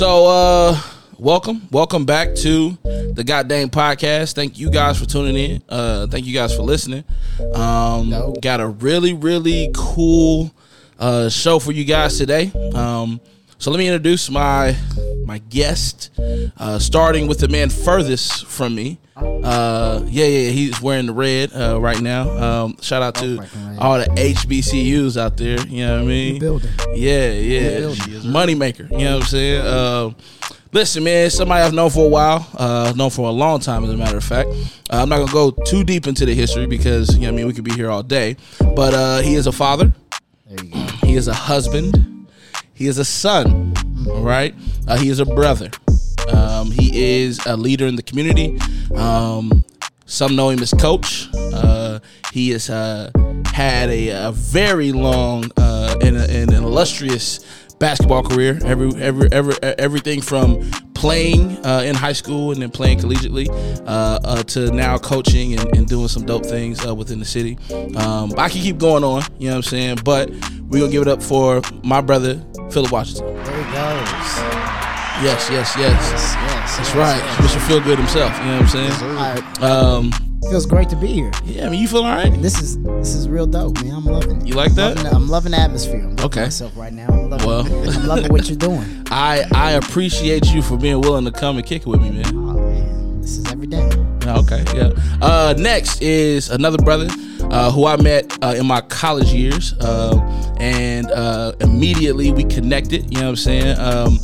So, uh, welcome, welcome back to the Goddamn Podcast. Thank you guys for tuning in. Uh, thank you guys for listening. Um, No. got a really, really cool uh show for you guys today. Um, so let me introduce my my guest. Uh, starting with the man furthest from me. Uh, yeah, yeah, he's wearing the red uh, right now. Um, shout out to all the HBCUs out there. You know what I mean? building. Yeah, yeah. building. Money maker. You know what I'm saying? Uh, listen, man, somebody I've known for a while, uh, known for a long time, as a matter of fact. Uh, I'm not gonna go too deep into the history because you know what I mean we could be here all day. But uh, he is a father. There you go. He is a husband. He is a son. All right. Uh, he is a brother. Um, he is a leader in the community. Um, some know him as coach. Uh, he has uh, had a, a very long uh, and, and an illustrious basketball career. Every, every, every, everything from playing uh, in high school and then playing collegiately uh, uh, to now coaching and, and doing some dope things within the city. Um, I can keep going on, you know what I'm saying? But we're going to give it up for my brother, Philip Washington. There he goes. Yes, yes, yes. Yes, yes. That's right. Mr. Feel Good himself, you know what I'm saying? All right. Um, Feels great to be here. yeah, I mean, you feel all right? This is this is real dope, man. I'm loving it. You like that? Loving the- I'm loving the atmosphere. I'm loving Okay. myself right now. I'm loving, Well. I'm loving what you're doing. I I appreciate you for being willing to come and kick it with me, man. Oh man, this is every day. Okay, yeah. Uh, next is another brother uh, who I met uh, in my college years, uh, and uh, immediately we connected. You know what I'm saying? Um,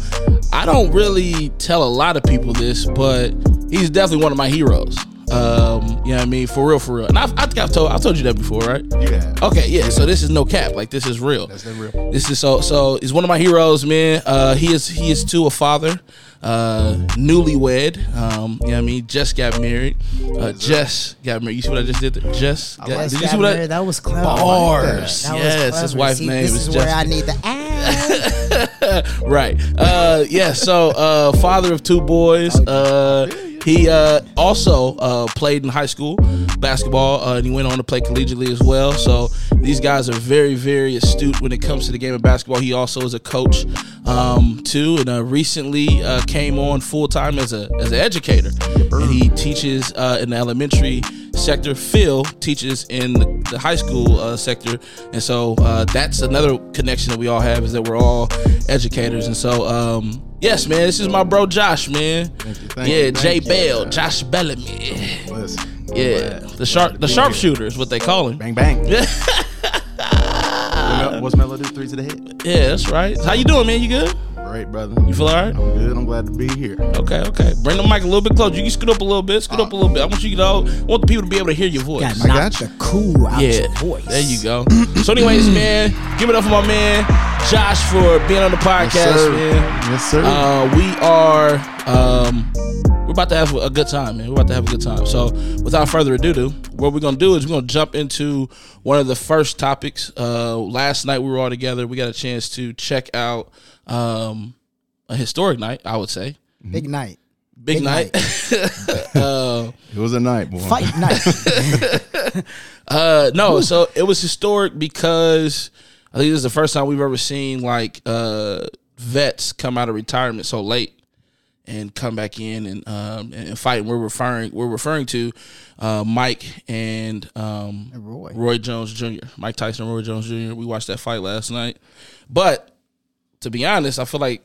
I don't really tell a lot of people this, but he's definitely one of my heroes. Um, you know what I mean? For real, for real. And I've, I think I've told I told you that before, right? Yeah. Okay, yeah. So this is no cap. Like this is real. That's real. This is so so he's one of my heroes, man. Uh he is he is too a father, uh newlywed. Um, you know what I mean? Just got married. Uh just got married. You see what I just did there? Just got, did you see what I that was clever. Bars. That was yes, his clever. wife's See, name this is, is where I need the ass. right. Uh yeah, so uh father of two boys. Uh he uh also uh played in high school basketball uh, and he went on to play collegiately as well. So these guys are very very astute when it comes to the game of basketball. He also is a coach um too and uh, recently uh, came on full time as a as an educator. And he teaches uh in the elementary sector. Phil teaches in the, the high school uh, sector, and so uh, that's another connection that we all have is that we're all educators. And so, um, yes, man, this is my bro Josh, man. Thank you, thank yeah, you, Jay you. Bell, Josh Bellamy. Listen. Yeah, the sharp the sharpshooter is what they call him. Bang bang. Mel- What's Melody? Three to the head. Yeah, that's right. How you doing, man? You good? Great, brother. You feel all right? I'm good. I'm glad to be here. Okay, okay. Bring the mic a little bit closer. You can scoot up a little bit. Scoot up a little bit. I want you to know. I want the people to be able to hear your voice. Got I knock got the cool out Yeah, your voice. there you go. so, anyways, man, give it up for my man Josh for being on the podcast, Yes, sir. man. Yes, sir. Uh, we are um, we're about to have a good time, man. We're about to have a good time. So, without further ado, what we're gonna do is we're gonna jump into one of the first topics. Uh, last night we were all together. We got a chance to check out um, a historic night, I would say. Big night. Big, Big night. uh, it was a night, boy. Fight night. Uh, no, so it was historic because I think this is the first time we've ever seen like uh vets come out of retirement so late and come back in and um and fight. And we're referring we're referring to uh Mike and um Roy. Roy Jones Jr. Mike Tyson and Roy Jones Jr. We watched that fight last night. But to be honest, I feel like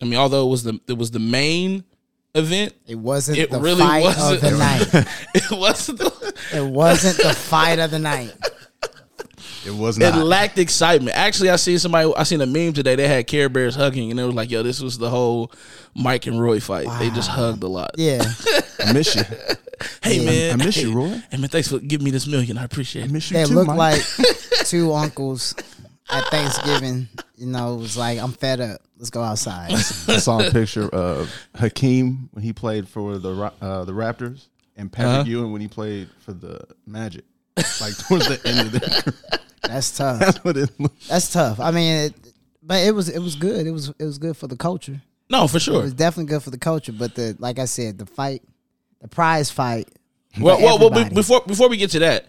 I mean although it was the it was the main event, It wasn't It the really fight wasn't. of the night. it wasn't the, It wasn't the fight of the night. It was not. It lacked excitement. Actually, I seen somebody. I seen a meme today. They had Care Bears hugging, and it was like, "Yo, this was the whole Mike and Roy fight. They just hugged a lot." Yeah. I miss you. Hey man, I miss hey, you, Roy. Hey man, thanks for giving me this million. I appreciate I it. miss you They too, look Mike. like two uncles at Thanksgiving. You know, it was like, I'm fed up. Let's go outside. I saw a picture of Hakeem when he played for the uh, the Raptors and Patrick Uh-huh. Ewing when he played for the Magic. Like towards the end of their career. That's tough. That's what it looked That's tough. I mean, it, but it was it was good. It was it was good for the culture. No, for sure. It was definitely good for the culture. But the like I said, the fight, the prize fight. Well, well, well, before before we get to that,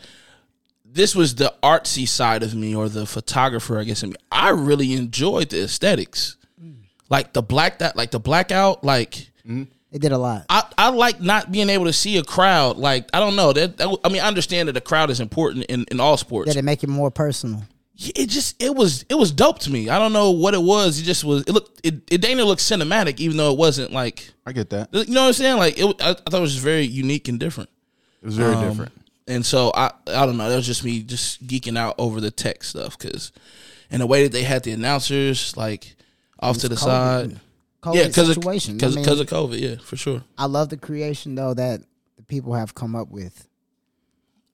this was the artsy side of me or the photographer, I guess. In me. I really enjoyed the aesthetics. like the black that like the blackout like They did a lot. I, I like not being able to see a crowd like I don't know that, that I mean I understand that the crowd is important in, in all sports Did it make it more personal? it just it was it was dope to me I don't know what it was it just was it looked it, it didn't look cinematic even though it wasn't like I get that. you know what I'm saying like it I, I thought it was just very unique and different It was very Um, different. And so I I don't know. That was just me just geeking out over the tech stuff because, and the way that they had the announcers like off to the COVID. side. COVID yeah, because of situation. because I, mean, of COVID. Yeah, for sure. I love the creation though that the people have come up with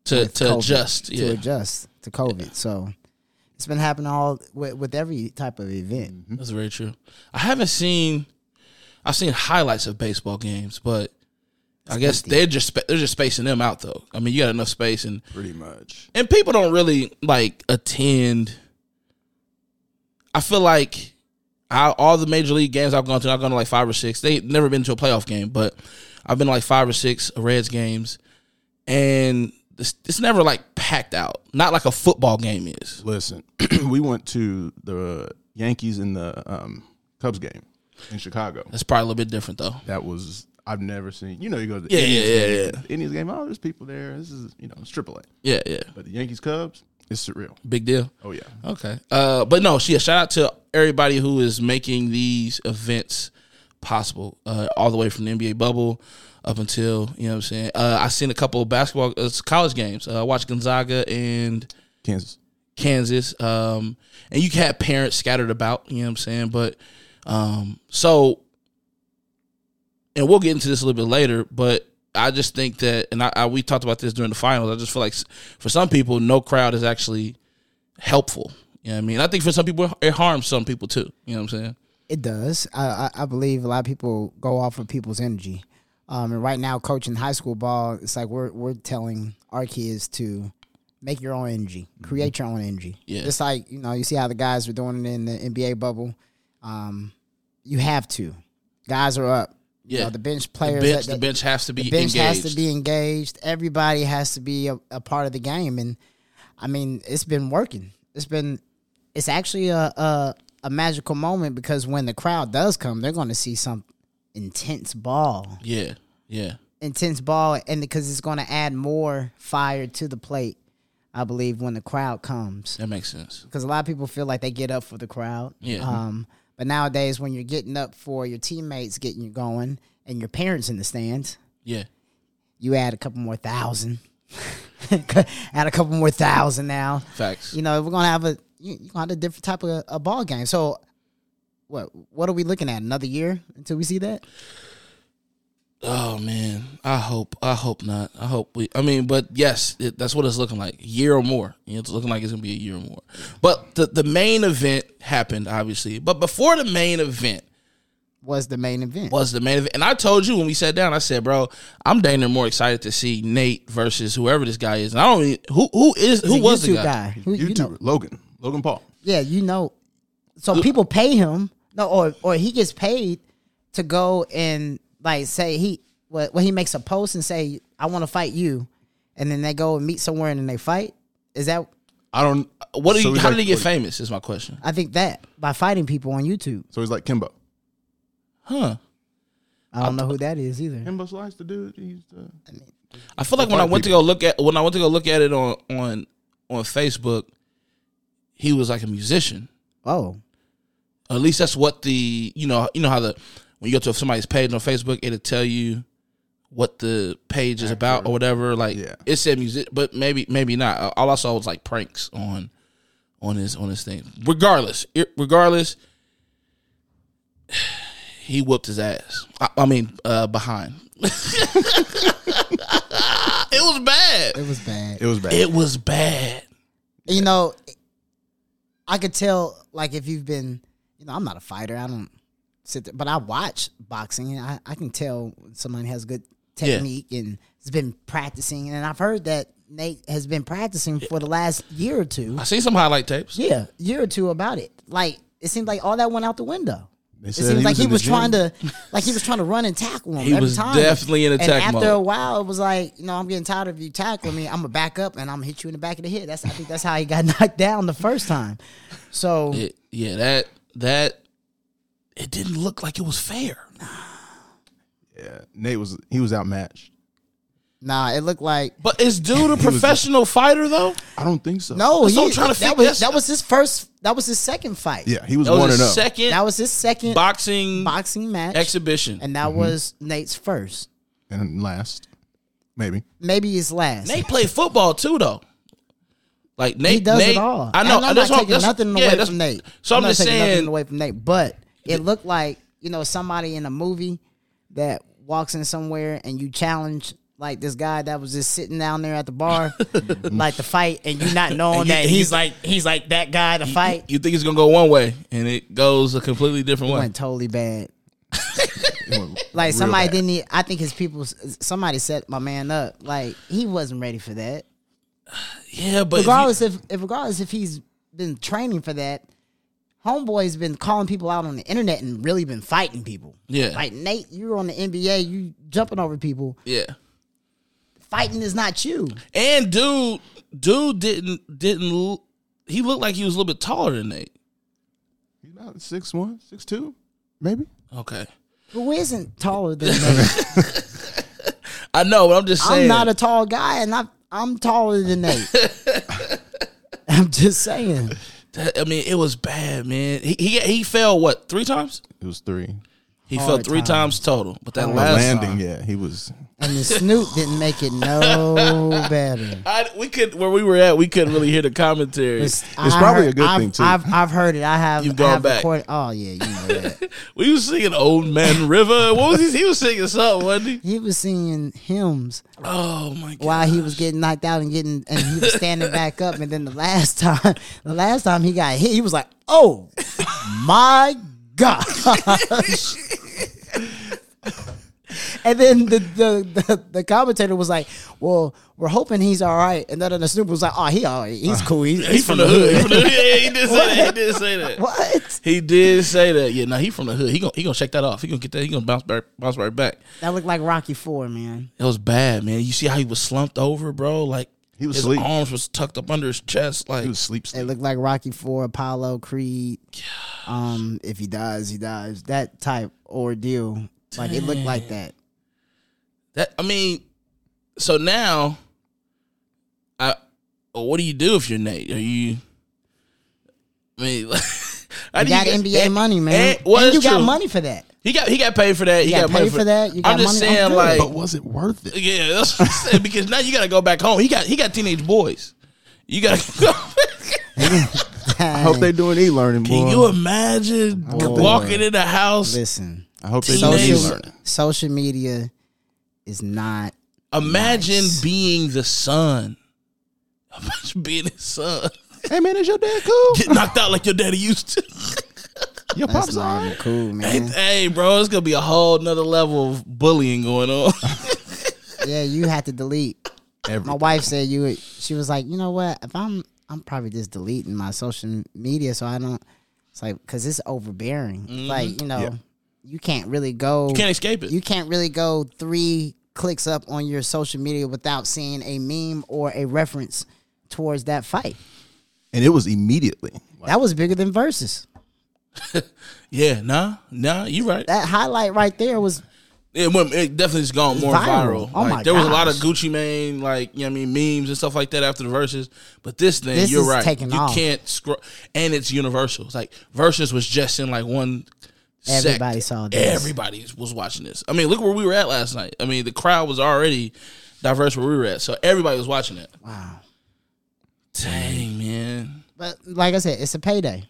To with to COVID, adjust. to adjust to COVID. So it's been happening all with, with every type of event. that's very true. I haven't seen. I've seen highlights of baseball games, but I guess they're just they're just spacing them out though. I mean, you got enough space and Pretty much. and people don't really like attend. I feel like I, all the major league games I've gone to, I've gone to like five or six. They've never been to a playoff game, but I've been to like five or six Reds games, and it's, it's never like packed out. Not like a football game is. Listen, we went to the Yankees in the um, Cubs game in Chicago. That's probably a little bit different though. That was I've never seen. You know, you go to the Yeah, Indians yeah, yeah, game, yeah. Indians game. Oh, there's people there. This is you know, it's AAA. Yeah, yeah, But the Yankees Cubs, it's surreal. big deal. Oh yeah. Okay. Uh, but no, she shout out to everybody who is making these events possible, uh, all the way from the NBA bubble up until you know what I'm saying. Uh, I seen a couple of basketball uh, college games. Uh, I watched Gonzaga and Kansas. Kansas, um, and you had parents scattered about. You know what I'm saying, but um, so, and we'll get into this a little bit later, but. I just think that, and I, I we talked about this during the finals. I just feel like for some people, no crowd is actually helpful. You know what I mean? I think for some people, it harms some people too. You know what I'm saying? It does. I, I, believe a lot of people go off of people's energy. Um, and right now, coaching high school ball, it's like we're we're telling our kids to make your own energy, create your own energy. Yeah. Just like you know, you see how the guys are doing it in the NBA bubble. Um, you have to. Guys are up. You Yeah. know, the bench The players. bench, that- the bench has to be the bench engaged. has to be engaged. Everybody has to be a, a part of the game, and I mean, it's been working. It's been, it's actually a a, a magical moment because when the crowd does come, they're going to see some intense ball, yeah, yeah, intense ball, and because it's going to add more fire to the plate. I believe when the crowd comes, that makes sense. because a lot of people feel like they get up for the crowd. Yeah. Um, but nowadays, when you're getting up for your teammates getting you going, and your parents in the stands, Yeah, you add a couple more thousand. add a couple more thousand now. facts. You know, we're gonna have a you, gonna have a different type of a ball game. So, what what are we looking at? Another year until we see that? Oh man, I hope. I hope not. I hope we. I mean, but yes, it, that's what it's looking like. Year or more. You know, it's looking like it's gonna be a year or more. But the the main event happened, obviously. But before the main event Was the main event? was the main event, and I told you when we sat down, I said, "Bro, I'm dang more excited to see Nate versus whoever this guy is." And I don't even, who who is who a was the YouTube guy? Who, you YouTuber know, Logan. Logan Paul. yeah, you know. So people pay him, no, or or he gets paid to go and like say he what when he makes a post and say I want to fight you, and then they go and meet somewhere and then they fight. Is that I don't. What do so you? How like- did he get famous? Is my question. I think that by fighting people on YouTube. So he's like Kimbo. Huh? I don't know who that is either. Kimbo Slice, the dude. He's the, I feel like when I fight went to go look at when I went to go look at it on on on Facebook, he was like a musician. Oh, at least that's what the you know you know how the when you go to somebody's page on Facebook, it'll tell you what the page is about or whatever. Like Yeah. it said music, but maybe maybe not. All I saw was like pranks on on his on his thing. Regardless, it, regardless, he whooped his ass. I, I mean, uh, behind. it was bad. it was bad. it was bad. It was bad. you know, I could tell like if you've been, you know, I'm not a fighter. I don't sit there, but I watch boxing and I, I can tell when somebody has good Yeah. technique and has been practicing. And I've heard that Nate has been practicing for the last year or two. I seen some highlight tapes. Yeah, year or two about it. Like it seemed like all that went out the window. It said seems like he was trying to, like he was trying to run and tackle him. He every was time. definitely in attack And attack after mode. a while, it was like, you know, I'm getting tired of you tackling me. I'm gonna back up and I'm gonna hit you in the back of the head. That's I think that's how he got knocked down the first time. So It, yeah, that that it didn't look like it was fair. Yeah, Nate was he was outmatched. Nah, it looked like But is dude a professional fighter though? I don't think so. no. That's what He, I'm trying to that figure- was that's- that was his first. That was his second fight. Yeah, he was That one was and a up. second that was his second boxing boxing match, exhibition. and that mm-hmm. was Nate's first. and last, maybe. Maybe his last. Nate played football too, though. Like Nate, he does Nate, it all. I know. And I'm that's not what- taking that's- nothing yeah, away that's- from Nate. So I'm, not just taking nothing saying. away from Nate, but it looked like you know somebody in a movie that walks in somewhere and you challenge like this guy that was just sitting down there at the bar, like to fight, and you not knowing you- that and he's like he's like that guy to fight. You think it's gonna go one way, and it goes a completely different way. went totally bad. Like somebody bad. didn't. I think his people. Somebody set my man up. Like he wasn't ready for that. Yeah, but if you- regardless if, if regardless if he's been training for that, homeboy's been calling people out on the internet and really been fighting people. Yeah. like Nate, you're on the NBA, you jumping over people. yeah, Fighting is not you. and dude, dude didn't didn't he looked like he was a little bit taller than Nate? He's about six one, six two, maybe. Okay, Who isn't taller than Nate? I know, but I'm just saying. I'm not a tall guy, and I'm I'm taller than Nate. I'm just saying. That- I mean, it was bad, man. He he, he fell what three times? It was three. He Hard fell three times. times total. But that The last landing, yeah, he was. And the Snoop didn't make it no better. I, we could where we were at. We couldn't really hear the commentary. It's, probably a good I've, thing, too. I've, I've heard it. I have. You've I gone have back. recorded- oh yeah, you know that. we was singing "Old Man River." What was he? He was singing something, wasn't he? he was singing hymns Oh my god! while he was getting knocked out and getting, and he was standing back up. And then the last time, the last time he got hit, he was like, "Oh my god!" And then the, the the the commentator was like, "Well, we're hoping he's all right." And then the Snoop was like, "Oh, he all right. He's cool. He's, He's from the hood. He from the hood. Yeah, he did say that. He What? did say that. what? He did say that. Yeah, no, he from the hood. He gonna he gonna shake that off. He gonna get that. He gonna bounce back, bounce right back. That looked like Rocky Four, man. It was bad, man. You see how he was slumped over, bro? Like He was his asleep. arms was tucked up under his chest. Like He was sleep. It looked like Rocky Four, Apollo, Creed. Um, if he dies, he dies. That type ordeal. Like it looked like that. that. I mean, so now, I. What do you do if you're Nate? Are you? I mean, how You got get- NBA and- money, man. and- well, and you that's got true. money for that. He got he got paid for that. He got got, money paid for that. You got I'm just money. I'm saying, like, but was it worth it? yeah, that's what I'm saying. Because now you got to go back home. He got he got teenage boys. You got to go. I hope they're doing e-learning. Can boy. you imagine Boy. walking in the house? Listen, I hope they Teenage- social e-learning. social media is not. Imagine Nice. being the son. Imagine being his son. Hey man, is your dad cool? Get knocked out like your daddy used to. Your That's pops not alright? even cool, man. hey, bro, it's gonna be a whole nother level of bullying going on. yeah, you had to delete. My wife said you. would- She was like, you know what? If I'm, I'm probably just deleting my social media so I don't. It's like because it's overbearing. Like mm-hmm. you know, Yeah. You can't really go. you can't escape it. you can't really go three clicks up on your social media without seeing a meme or a reference towards that fight. And it was immediately. Like, That was bigger than Verzuz. yeah, nah, nah, you right. That highlight right there was It went. It definitely has gone more Viral. viral. Oh like, my there was a lot of. Gucci Mane, like you know, what I mean, memes and stuff like that after the Verzuz. But this thing, This you're is right. taking you off. can't scroll, and it's universal. It's like Verzuz was just in like one. Sect. Everybody saw this. Everybody was watching this. I mean, look where we were at last night. I mean, the crowd was already diverse where we were at, so everybody was watching it. wow. Dang man. But like I said, it's a payday.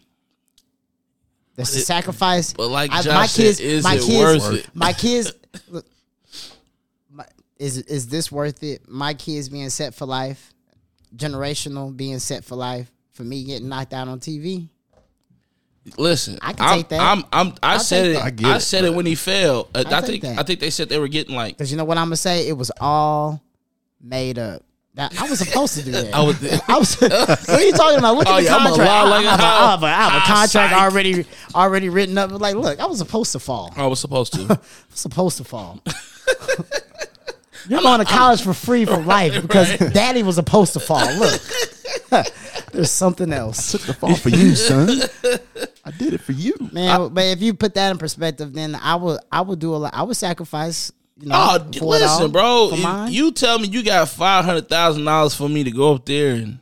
That's a sacrifice. but like I- Josh said, is my it kids, worth it? My kids, look, my, is is this worth it? My kids being set for life, generational being set for life. For me getting knocked out on TV, Listen, I can I'm, take that. I'm, I'm, I I'll said it. I, I get it, said it but- when he fell. Uh, I I'll think. that. I think they said they were getting like. because you know what I'm gonna say. It was all made up. That I was supposed to do that. I was. I was. what are you talking about? Look at Oh, the yeah, I'm a contract. like I, have a, a I have a, I have a contract psych. already already written up. Like, look, I was supposed to fall. I was supposed to. supposed to fall. You're going to college for free for life because daddy was supposed to fall. Look, there's something else. took the fall for you, son. I did it for you. Man, but if you put that in perspective, then I would I would do a lot. I would sacrifice. You know, Oh, for it all, listen, bro. if you tell me you got five hundred thousand dollars for me to go up there and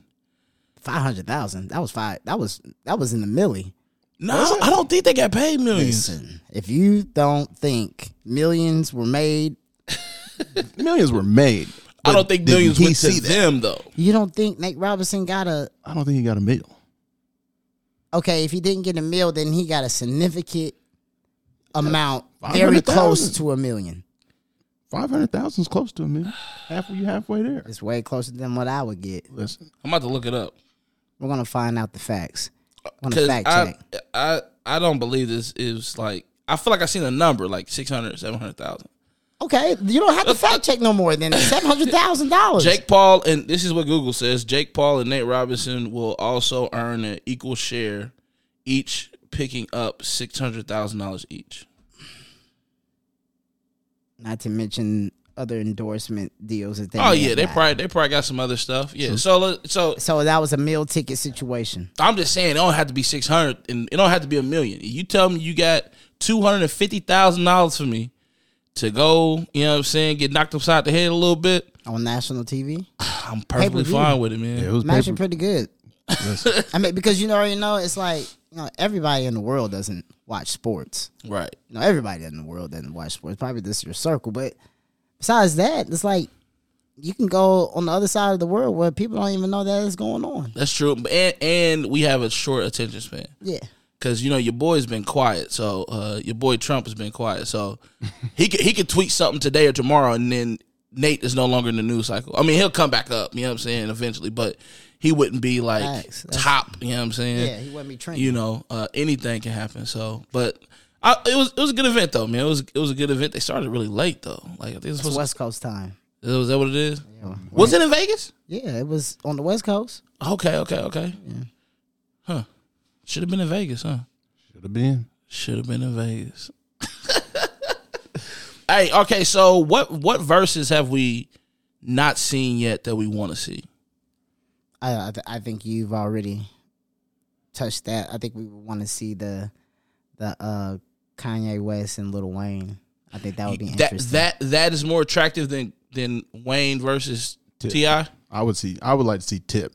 five hundred thousand. That was five. That was that was in the millie. no, I don't think they got paid millions. Listen, if you don't think millions were made, Millions were made. I don't think millions went to them though. you don't think Nate Robinson got a I don't think he got a meal. Okay? If he didn't get a meal, then he got a significant amount, very close to a million. Five hundred thousand is close to a million. Half you halfway there. It's way closer than what I would get. Listen, I'm about to look it up We're gonna find out the facts. We're gonna uh, fact I, check. I I don't believe this is like I feel like I seen a number like 600, 700,000. Okay, you don't have to fact check no more than seven hundred thousand dollars. Jake Paul and this is what Google says. Jake Paul and Nate Robinson will also earn an equal share, each picking up six hundred thousand dollars each. Not to mention other endorsement deals that they. Oh yeah, they got. probably they probably got some other stuff. Yeah, so so So that was a meal ticket situation. I'm just saying it don't have to be six hundred and it don't have to be a million. You tell me you got two hundred and fifty thousand dollars for me to go, you know what I'm saying, get knocked upside the head a little bit. on national TV. I'm perfectly Pay-per-view. fine with it, man. it was I'm actually pretty good. I mean, because you know, already know it's like you know everybody in the world doesn't watch sports. right. You know, everybody in the world doesn't watch sports. Probably this is your circle, but besides that, it's like you can go on the other side of the world where people don't even know that it's going on. That's true. And and we have a short attention span. Yeah, Cause you know your boy's been quiet, so uh, your boy Trump has been quiet. So he could he could tweet something today or tomorrow, and then Nate is no longer in the news cycle. I mean, he'll come back up, you know what I'm saying, eventually, but he wouldn't be like Facts. That's- top, you know what I'm saying? yeah, he wouldn't be trending. You know, uh, anything can happen. So, but I, it was it was a good event though, man. It was it was a good event. They started really late though. Like I think it was it's West Coast time. was that what it is? Was it in Vegas? Yeah, it was on the West Coast. Okay, okay, okay. Huh? Should have been in Vegas, huh? Should have been. Should have been in Vegas. hey, okay. So what what verses have we not seen yet that we want to see? I I, th- I think you've already touched that. I think we want to see the the uh Kanye West and Lil Wayne. I think that would be That interesting. that that is more attractive than than Wayne versus Ti. I would see. I would like to see Tip.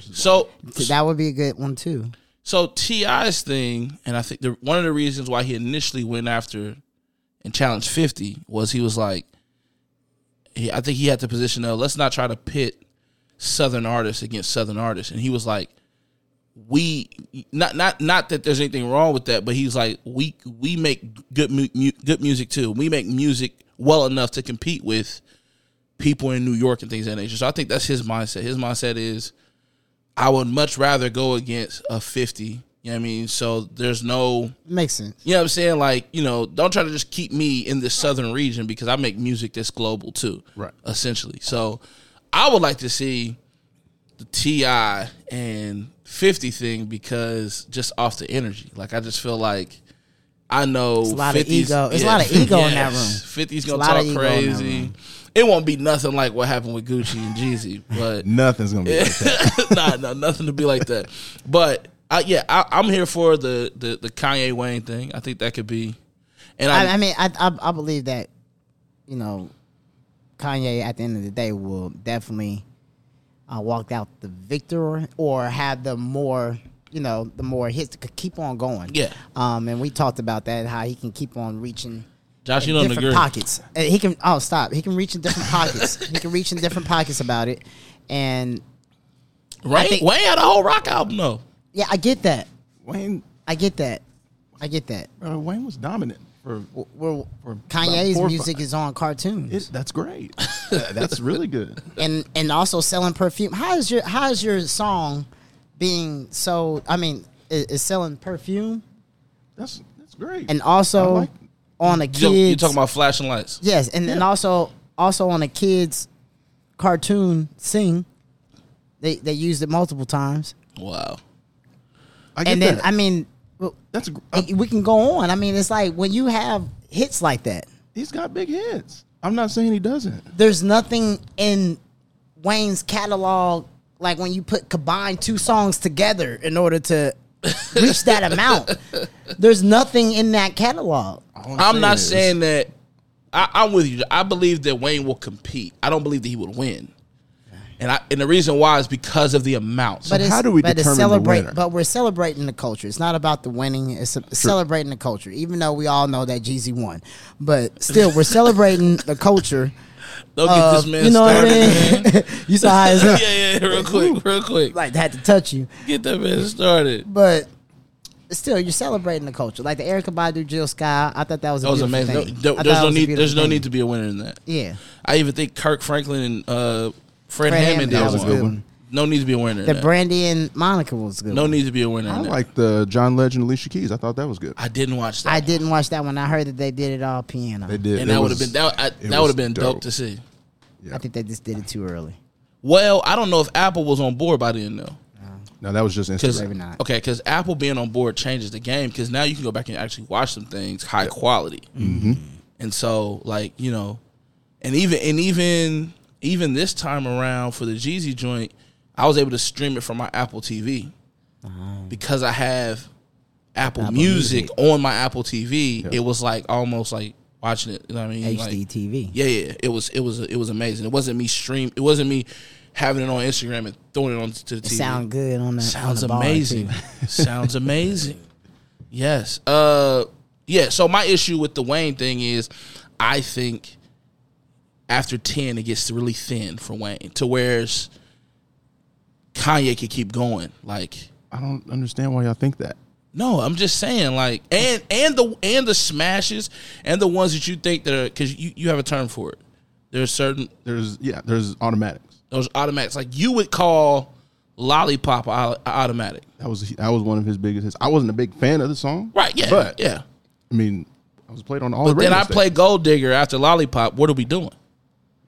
So that would be a good one too. So T.I.'s thing, and I think the, one of the reasons why he initially went after and challenged Fifty was he was like, he, I think he had the position of let's not try to pit Southern artists against Southern artists, and he was like, we not not not that there's anything wrong with that, but he's like we we make good mu- good music too. We make music well enough to compete with people in New York and things of that nature. So I think that's his mindset. His mindset is I would much rather go against a 50. You know what I mean? So there's no Makes sense. you know what I'm saying? Like, you know, don't try to just keep me in this southern region because I make music that's global too. Right. Essentially. So I would like to see the T.I. and 50 thing because just off the energy. Like, I just feel like I know It's a lot of ego. It's a lot of ego in that room. 50's a going lot to of talk ego in that crazy. Room. It won't be nothing like what happened with Gucci and Jeezy, but Nothing's gonna be like that. nah, nah, nothing to be like that. But uh, yeah, I, I'm here for the, the the Kanye Wayne thing. I think that could be, and I, I, I mean, I, I I believe that you know Kanye at the end of the day will definitely uh, walk out the victor or have the more you know the more hits to keep on going. Yeah. Um, and we talked about that how he can keep on reaching. Josh, you in don't different agree. pockets. Uh, He can. Oh, stop. He can reach in different pockets. he can reach in different pockets about it, and Wayne, think- Wayne had a whole rock album though. yeah, I get that. Wayne, I get that. I get that. uh, Wayne was dominant for. Well, For Kanye's music five- is on cartoons. It, that's great. that's really good. and and also selling perfume. How is your how is your song being so? I mean, is, is selling perfume That's that's great. and also I like- on a kid. You, kids. you talking about flashing lights? yes, and and also also on a kids cartoon sing. They they used it multiple times, Wow. I get and then that. I mean, well, that's gr- uh, we can go on. I mean, it's like when you have hits like that. he's got big hits. I'm not saying he doesn't. there's nothing in Wayne's catalog like when you put combine two songs together in order to reach that amount. There's nothing in that catalog. I'm not is- saying that. I, I'm with you. I believe that Wayne will compete. I don't believe that he would win. And I and the reason why is because of the amount. But how do we but it's determine the winner? But we're celebrating the culture. It's not about the winning. It's a, celebrating the culture. Even though we all know that Jeezy won, but still, we're celebrating the culture. Don't get this man you know started. what I mean? you saw how it's yeah, yeah, real quick, real quick. like they had to touch you, Get that man started. but still, you're celebrating the culture. Like the Erykah Badu, Jill Scott. I thought that was a That was amazing. thing. No- there's no need. There's no need to be a winner in that. Yeah, I even think Kirk Franklin and uh, Fred, Fred Hammond Hammond, did that was one. good one. No need to be a winner. in the that. Brandy and Monica was good. No one. need to be a winner. I in that. like the John Legend, Alicia Keys. I thought that was good. I didn't watch that. I one. didn't watch that one. I heard that they did it all piano. They did, and It that would have was- been that. I, it that was would have been dope. dope. to see. I think they just did it too early. Well, I don't know if Apple was on board by then though. No, that was just Cause, Instagram. Maybe not. Okay, because Apple being on board changes the game because now you can go back and actually watch some things high quality. Mm-hmm. And so, like you know, and even and even even this time around for the Jeezy joint, I was able to stream it from my Apple TV because I have Apple, Apple Music, Music. on my Apple TV. It was like almost like watching it. You know what I mean? Like, HD TV. yeah, yeah. It was it was it was amazing. It wasn't me stream. It wasn't me having it on Instagram and throwing it on to the It TV. sound good on that. Sounds on the amazing. Sounds amazing. Yes. Uh yeah, so my issue with the Wayne thing is I think after 10 it gets really thin for Wayne to whereas Kanye could keep going. Like I don't understand why y'all think that. no, I'm just saying like and and the and the smashes and the ones that you think that are cuz you you have a term for it. There's certain There's yeah, there's automatics. those automatics like you would call lollipop automatic. That was that was one of his biggest hits. I wasn't a big fan of the song, Right, yeah. but yeah. I mean, I was played on all But the then radio I play stations. Gold Digger after Lollipop. What are we doing?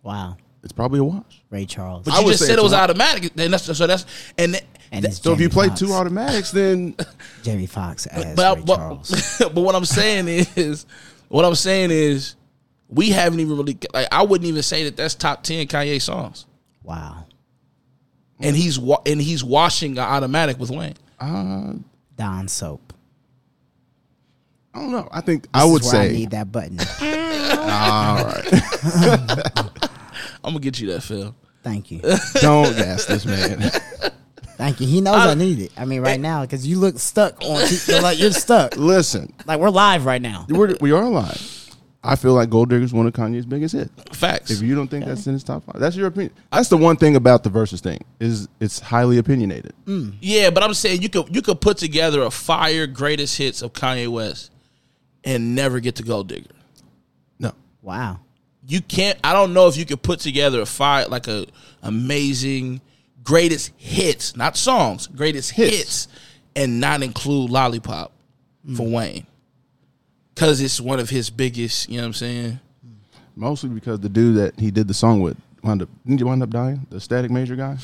Wow. It's probably a wash. Ray Charles. But I you would just say said it it's was a automatic. Then that's so that's and th- and that- it's So if you Jamie play Foxx. two automatics, then Jamie Foxx as but I, Ray but, Charles. but what I'm saying is what I'm saying is we haven't even really like I wouldn't even say that that's top ten Kanye songs. Wow. And he's wa- and he's washing the automatic with Wayne. uh, Don Soap. I don't know. I think I This would is where I say need that button. all right. I'm gonna get you that Phil. Thank you. Don't gas this man. Thank you. He knows I, need it. I mean, right now, because you look stuck on. You're like you're stuck. Listen, Like we're live right now. we're, we are live. I feel like Gold Digger's one of Kanye's biggest hits. Facts. If you don't think that's in his top five, that's your opinion. That's the one thing about the Verzuz thing is it's highly opinionated. Mm. Yeah, but I'm saying you could you could put together a fire greatest hits of Kanye West and never get to Gold Digger. No, Wow. You can't i don't know if you could put together a fire like a amazing greatest hits not songs greatest hits, Hits. and not include lollipop for mm. wayne because it's one of his biggest you know what i'm saying mostly because the dude that he did the song with wound up didn't you wind up dying? The Static Major guy.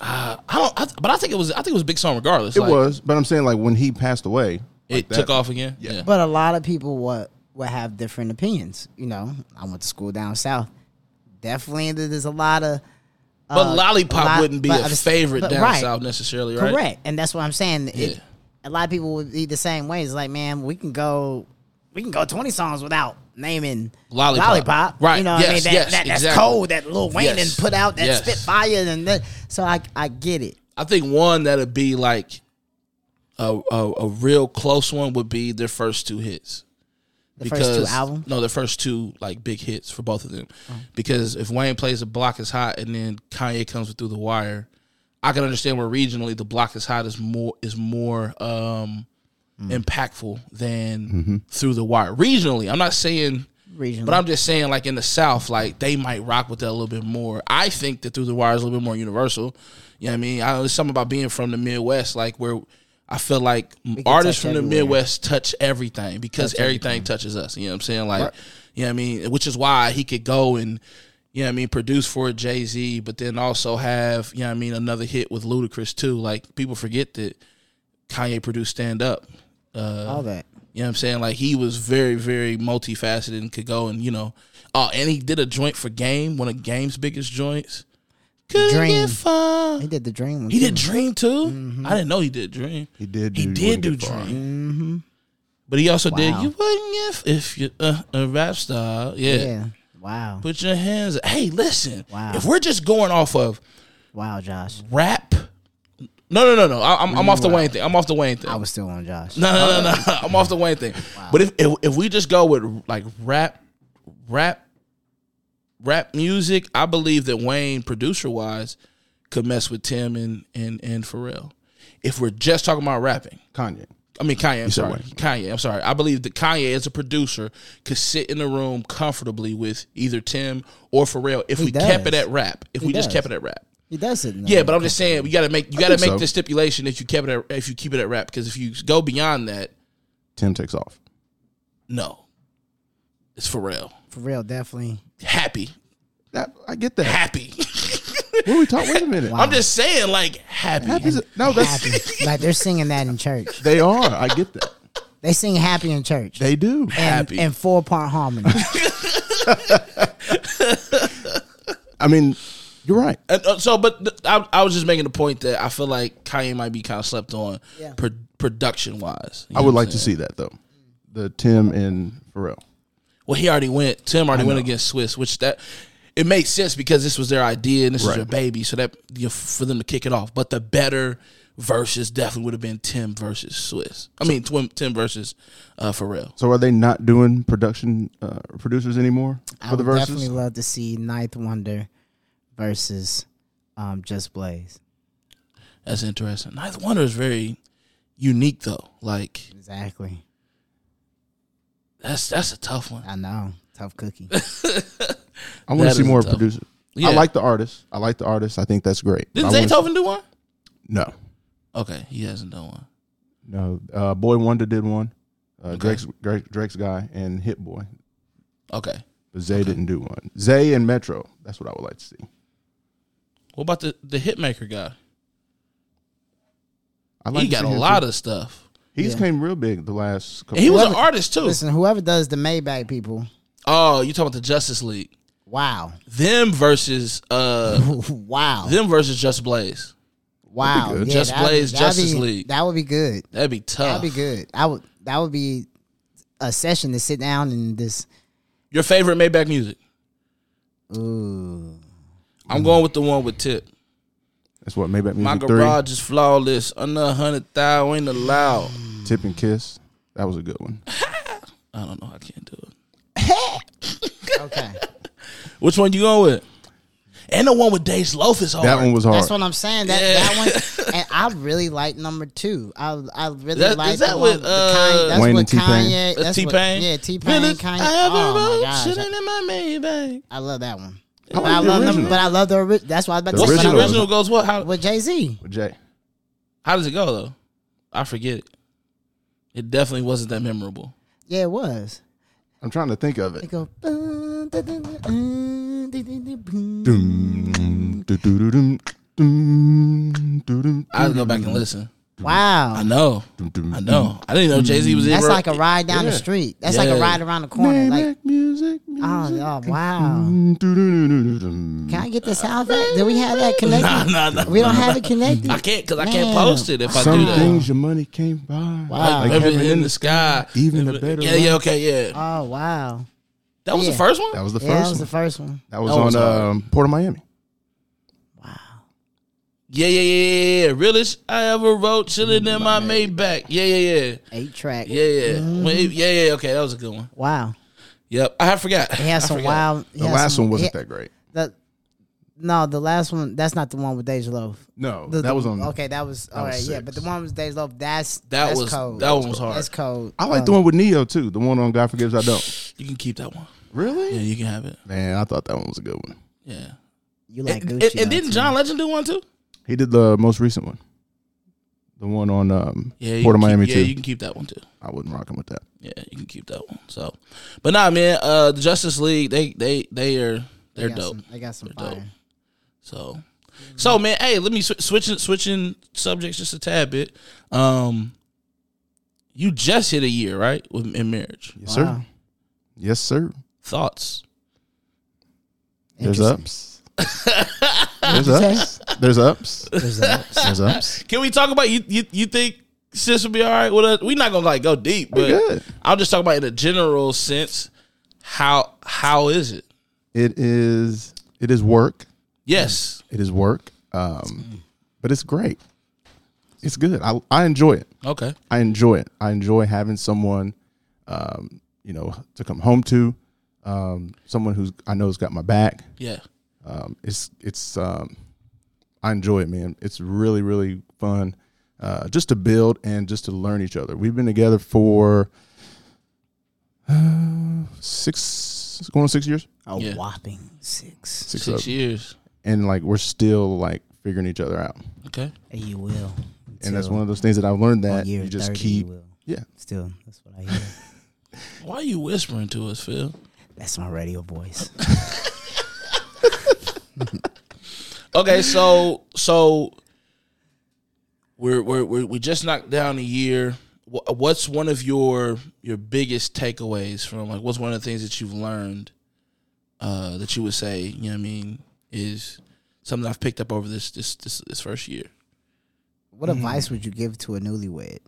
Uh, i don't I, but i think it was i think it was a big song regardless It Like, was, but I'm saying like when he passed away, it that- took off again yeah, But a lot of people what will have different opinions. You know, I went to school down south. Definitely, there's a lot of. but uh, lollipop lot- wouldn't be but a favorite but down right. south necessarily right Correct, and that's what I'm saying. It, Yeah. A lot of people would be the same way. It's like, man, we can go, we can go 20 songs without naming Lollipop. Right. You know, what I mean, that, yes, that, that's exactly. cold. That Lil Wayne Yes. and put out that Yes. Spitfire, and that. So I, I get it. I think one that'd be like a, a a real close one would be their first two hits. The first two albums? No, the first two like big hits for both of them. Oh. Because if Wayne plays "The Block Is Hot" and then Kanye comes with "Through the Wire," I can understand where regionally "The Block Is Hot" is more is more um, Mm. impactful than "Through the Wire." Regionally, I'm not saying. Regionally. But I'm just saying, like in the South, like they might rock with that a little bit more. I think that Through the Wire is a little bit more universal. You know what I mean? I, there's something about being from the Midwest, like where I feel like artists from the everywhere. Midwest touch everything because everything touches us. You know what I'm saying? Like, you know what I mean? Which is why he could go and, you know what I mean, produce for Jay Z, but then also have, you know what I mean, another hit with Ludacris too. Like, people forget that Kanye produced Stand Up. Uh, All that. you know what I'm saying? Like he was very, very multifaceted and could go and you know, oh, and he did a joint for Game, one of Game's biggest joints. Couldn't Dream. get far. He did the dream one. He did too. Dream too. I didn't know he did Dream. He did. Do, He did do Dream, Mm-hmm. but he also did you wouldn't if if you uh, a rap star. Yeah. Yeah. Wow. Put your hands. Hey, listen. Wow. If we're just going off of Wow, Josh. rap, no, no, no, no. I, I'm, I'm off the Wayne thing. I'm off the Wayne thing. I was still on Josh. No, no, no, no. I'm off the Wayne thing. But if, if if we just go with like rap, rap, rap music, I believe that Wayne, producer wise, could mess with Tim and and and Pharrell. If we're just talking about rapping, Kanye. I mean Kanye. I'm sorry. Kanye. I'm sorry. I believe that Kanye as a producer could sit in the room comfortably with either Tim or Pharrell if He we kept it at rap. If He we just kept it at rap. He does it. Yeah, but I'm just saying we got to make you got to make so. the stipulation that you kept it at, if you keep it at rap because if you go beyond that, Tim takes off. no, it's Pharrell. for real, definitely. Happy, That I get that. happy. What are we talking? Wait a minute. I'm just saying, like happy. Happy's no, that's Happy. like they're singing that in church. they are. I get that. They sing happy in church. They do. and, happy. and four part harmony. I mean, you're right. And, uh, so, but th- I, I was just making the point that I feel like Kanye might be kind of slept on, Yeah. pro- production wise. I would like to see that though. The Tim and Pharrell. Well, he already went. Tim already went against Swizz, which that it makes sense because this was their idea and this was Right. their baby, so that you know, for them to kick it off. But the better versus definitely would have been Tim versus Swizz. I mean, Tim, Tim versus uh, Pharrell. So are they not doing production uh, producers anymore I for would the Verzuz? definitely love to see Ninth Wonder versus um, Just Blaze. That's interesting. Ninth Wonder is very unique though. Like Exactly. That's that's a tough one. I know. Tough cookie. I want to see more producers. Yeah. I like the artist. I like the artist. I think that's great. Didn't I wanna Zaytoven do one? No, Okay, he hasn't done one. no. Uh, Boi-1da did one. Uh, Okay. Drake's Drake, Drake's guy and Hit Boy, Okay. but Zay didn't do one. Zay and Metro. That's what I would like to see. What about the the hitmaker guy? I like he got a lot too. of stuff. He's Yeah. came real big the last couple. He was an Whoever- artist too. Listen, whoever does the Maybach people, Oh, you talking about the Justice League? wow. Them versus uh wow. them versus Just Blaze. wow. good. Yeah, Just that'd- Blaze that'd Justice be- League. That would be good. That'd be tough. That'd be good. I would that would be a session to sit down and just Your favorite Maybach music? ooh. I'm going with the one with Tip. That's what Maybach My Music Three. garage is flawless. Under a hundred thousand ain't allowed. Tip and Kiss. That was a good one. I don't know. I can't do it. Okay. Which one you going with? And the one with DeJ Loaf is hard. That one was hard. That's what I'm saying. That Yeah. that one, and I really like number two. I I really That- like is that the with, one, the uh, Kanye, that's Wayne with and T-Pain? Kanye. That's That's T what- Yeah, T Pain, Kanye. I ever Oh my wrote gosh, in my Maybach. I love that one. I But like I the love number, original. but I love the original. That's why I was about The to What's say. the I original. love- original goes what? How with Jay Z. With Jay. how does it go though? I forget it. It definitely wasn't that memorable. Yeah, it was. I'm trying to think of It it. go. "Bum, da, da, da, uh, da, da, da, boom." Dum, du, du, du, dum, dum, du, dum, I gotta go back and listen. I know. dum, dum, I know. I didn't know Jay Z was that's ever. like a ride down the street. That's like a ride around the corner. Like, Maybach music. oh, oh, wow. Can I get the sound effect? Do we have that connected? Nah, nah, nah. We don't have it connected. I can't because I can't post it if I do that. Some things your money can't buy. Wow. Like, Like heaven heaven in the sky. even the better Yeah, life. yeah, okay, yeah. Oh wow, That was Yeah. the first one. That was the yeah, that first was the one. first one. That was That was on hard. um, Port of Miami. Wow. Yeah, yeah, yeah, yeah, yeah. Realest I ever wrote, chilling in my Maybach. Yeah, yeah, yeah, Eight track. yeah, yeah, Mm-hmm. Wait, yeah, yeah. Okay, that was a good one. Wow. Yep, I forgot. He has I some forgot. wild. The last some- one wasn't he- that great. The, no, the last one. That's not the one with Deja Loaf. No, The- that was on. Okay, that was all right. was Yeah, but the one with Deja Loaf. That's That that's was cold. that one was hard. That's cold. I like Uh, the one with Neo too. The one on God Forgives I Don't. You can keep that one. Really? Yeah, you can have it. Man, I thought that one was a good one. Yeah. You like and, Gucci? and- and didn't. John Legend do one too? He did the most recent one. The one on um, Yeah, Port of can keep- Miami Yeah, too. you can keep that one too. I wasn't rocking with that. Yeah, you can keep that one. So, but nah, man. Uh, the Justice League, they they they are They they're got dope. Some, they got some They're dope. fire. So, so man, hey, let me sw- switching switching subjects just a tad bit. Um, you just hit a year, right, with in marriage. Yes, Wow. sir. Yes, sir. Thoughts? There's ups. There's ups. There's ups. There's ups. There's ups. Can we talk about you? You, you think sis will be all right with us? We're not gonna like go deep, but. I'll just talk about in a general sense. How how is it? It is. It is work. Yes. It is work. Um, but it's great. It's good. I I enjoy it. Okay. I enjoy it. I enjoy having someone, um, you know, to come home to. Um, someone who's I know has got my back. Yeah. Um, it's it's um, I enjoy it, man. It's really really fun, uh, just to build and just to learn each other. We've been together for uh, six, going on six years, A Yeah. whopping six. six, Six years. and like we're still like figuring each other out. Okay. And you will. And that's one of those things that I've learned that year you just 30 keep. You will. Yeah, Still, that's what I hear. Why are you whispering to us, Phil? that's my radio voice. Okay, so so we're we're, we're we just knocked down a year. What's one of your your biggest takeaways from like what's one of the things that you've learned uh, that you would say you know what I mean is something I've picked up over this this this, this first year. What advice would you give to a newlywed?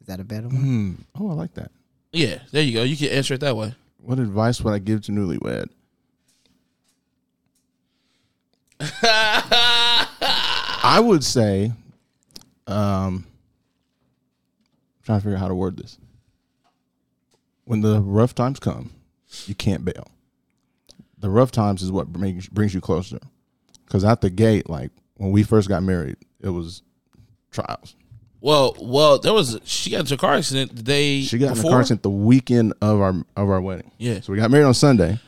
Is that a better one? Hmm. Oh, I like that. Yeah, there you go. You can answer it that way. What advice would I give to newlywed? I would say, um, I'm trying to figure out how to word this. When the rough times come, you can't bail. The rough times is what brings brings you closer. Because at the gate, like when we first got married, it was trials. Well, well, there was she got into a car accident the day She got in a car accident the weekend of our of our wedding. Yeah. So we got married on Sunday.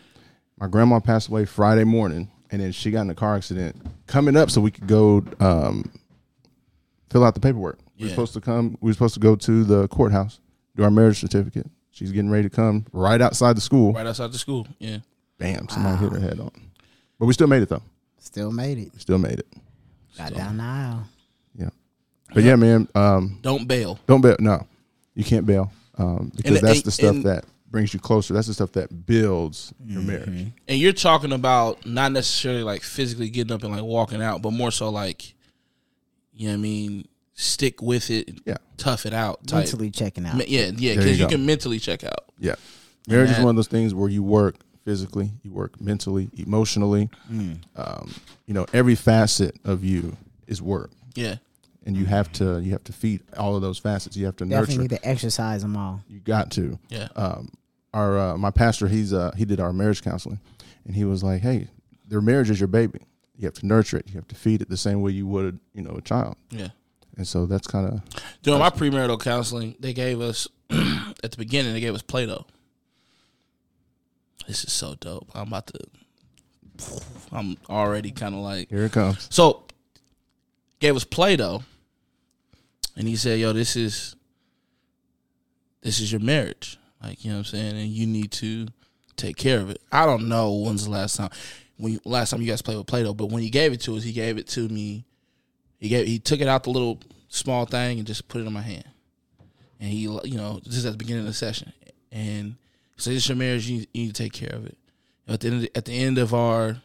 My grandma passed away Friday morning, and then she got in a car accident coming up so we could go um, fill out the paperwork. We were Yeah. supposed to come. We were supposed to go to the courthouse do our marriage certificate. She's getting ready to come right outside the school. right outside the school. Yeah. Bam! Somebody hit her head on. But we still made it though. Still made it. Still made it. Got down the aisle. Yeah. But yeah, man. Um, Don't bail. don't bail. No, you can't bail um, because And- that's and- the stuff and- that brings you closer. That's the stuff that builds your marriage. And you're talking about not necessarily like physically getting up and like walking out, but more so like, you know what I mean, stick with it, Yeah. tough it out. Type. Mentally checking out. Me- Yeah, yeah, because you you, can mentally check out. Yeah. Marriage is one of those things where you work physically, you work mentally, emotionally. Um, you know, every facet of you is work, Yeah, and you have to you have to feed all of those facets. You have to Definitely nurture. need to exercise them all. You got to. yeah, Um, our uh, my pastor, he's uh, he did our marriage counseling, and he was like, "Hey, their marriage is your baby. You have to nurture it. You have to feed it the same way you would, you know, a child." yeah. And so that's kind of During my premarital counseling, they gave us at the beginning they gave us Play-Doh. This is so dope. I'm about to. I'm already kind of like here it comes. So gave us Play-Doh, and he said, "Yo, this is this is your marriage. Like you know what I'm saying, and you need to take care of it." I don't know when's the last time when you, last time you guys played with Play-Doh, but when he gave it to us, he gave it to me. He gave he took it out the little small thing and just put it in my hand, and he you know just at the beginning of the session, and so "This is your marriage. You, you need to take care of it." At the end of, at the end of our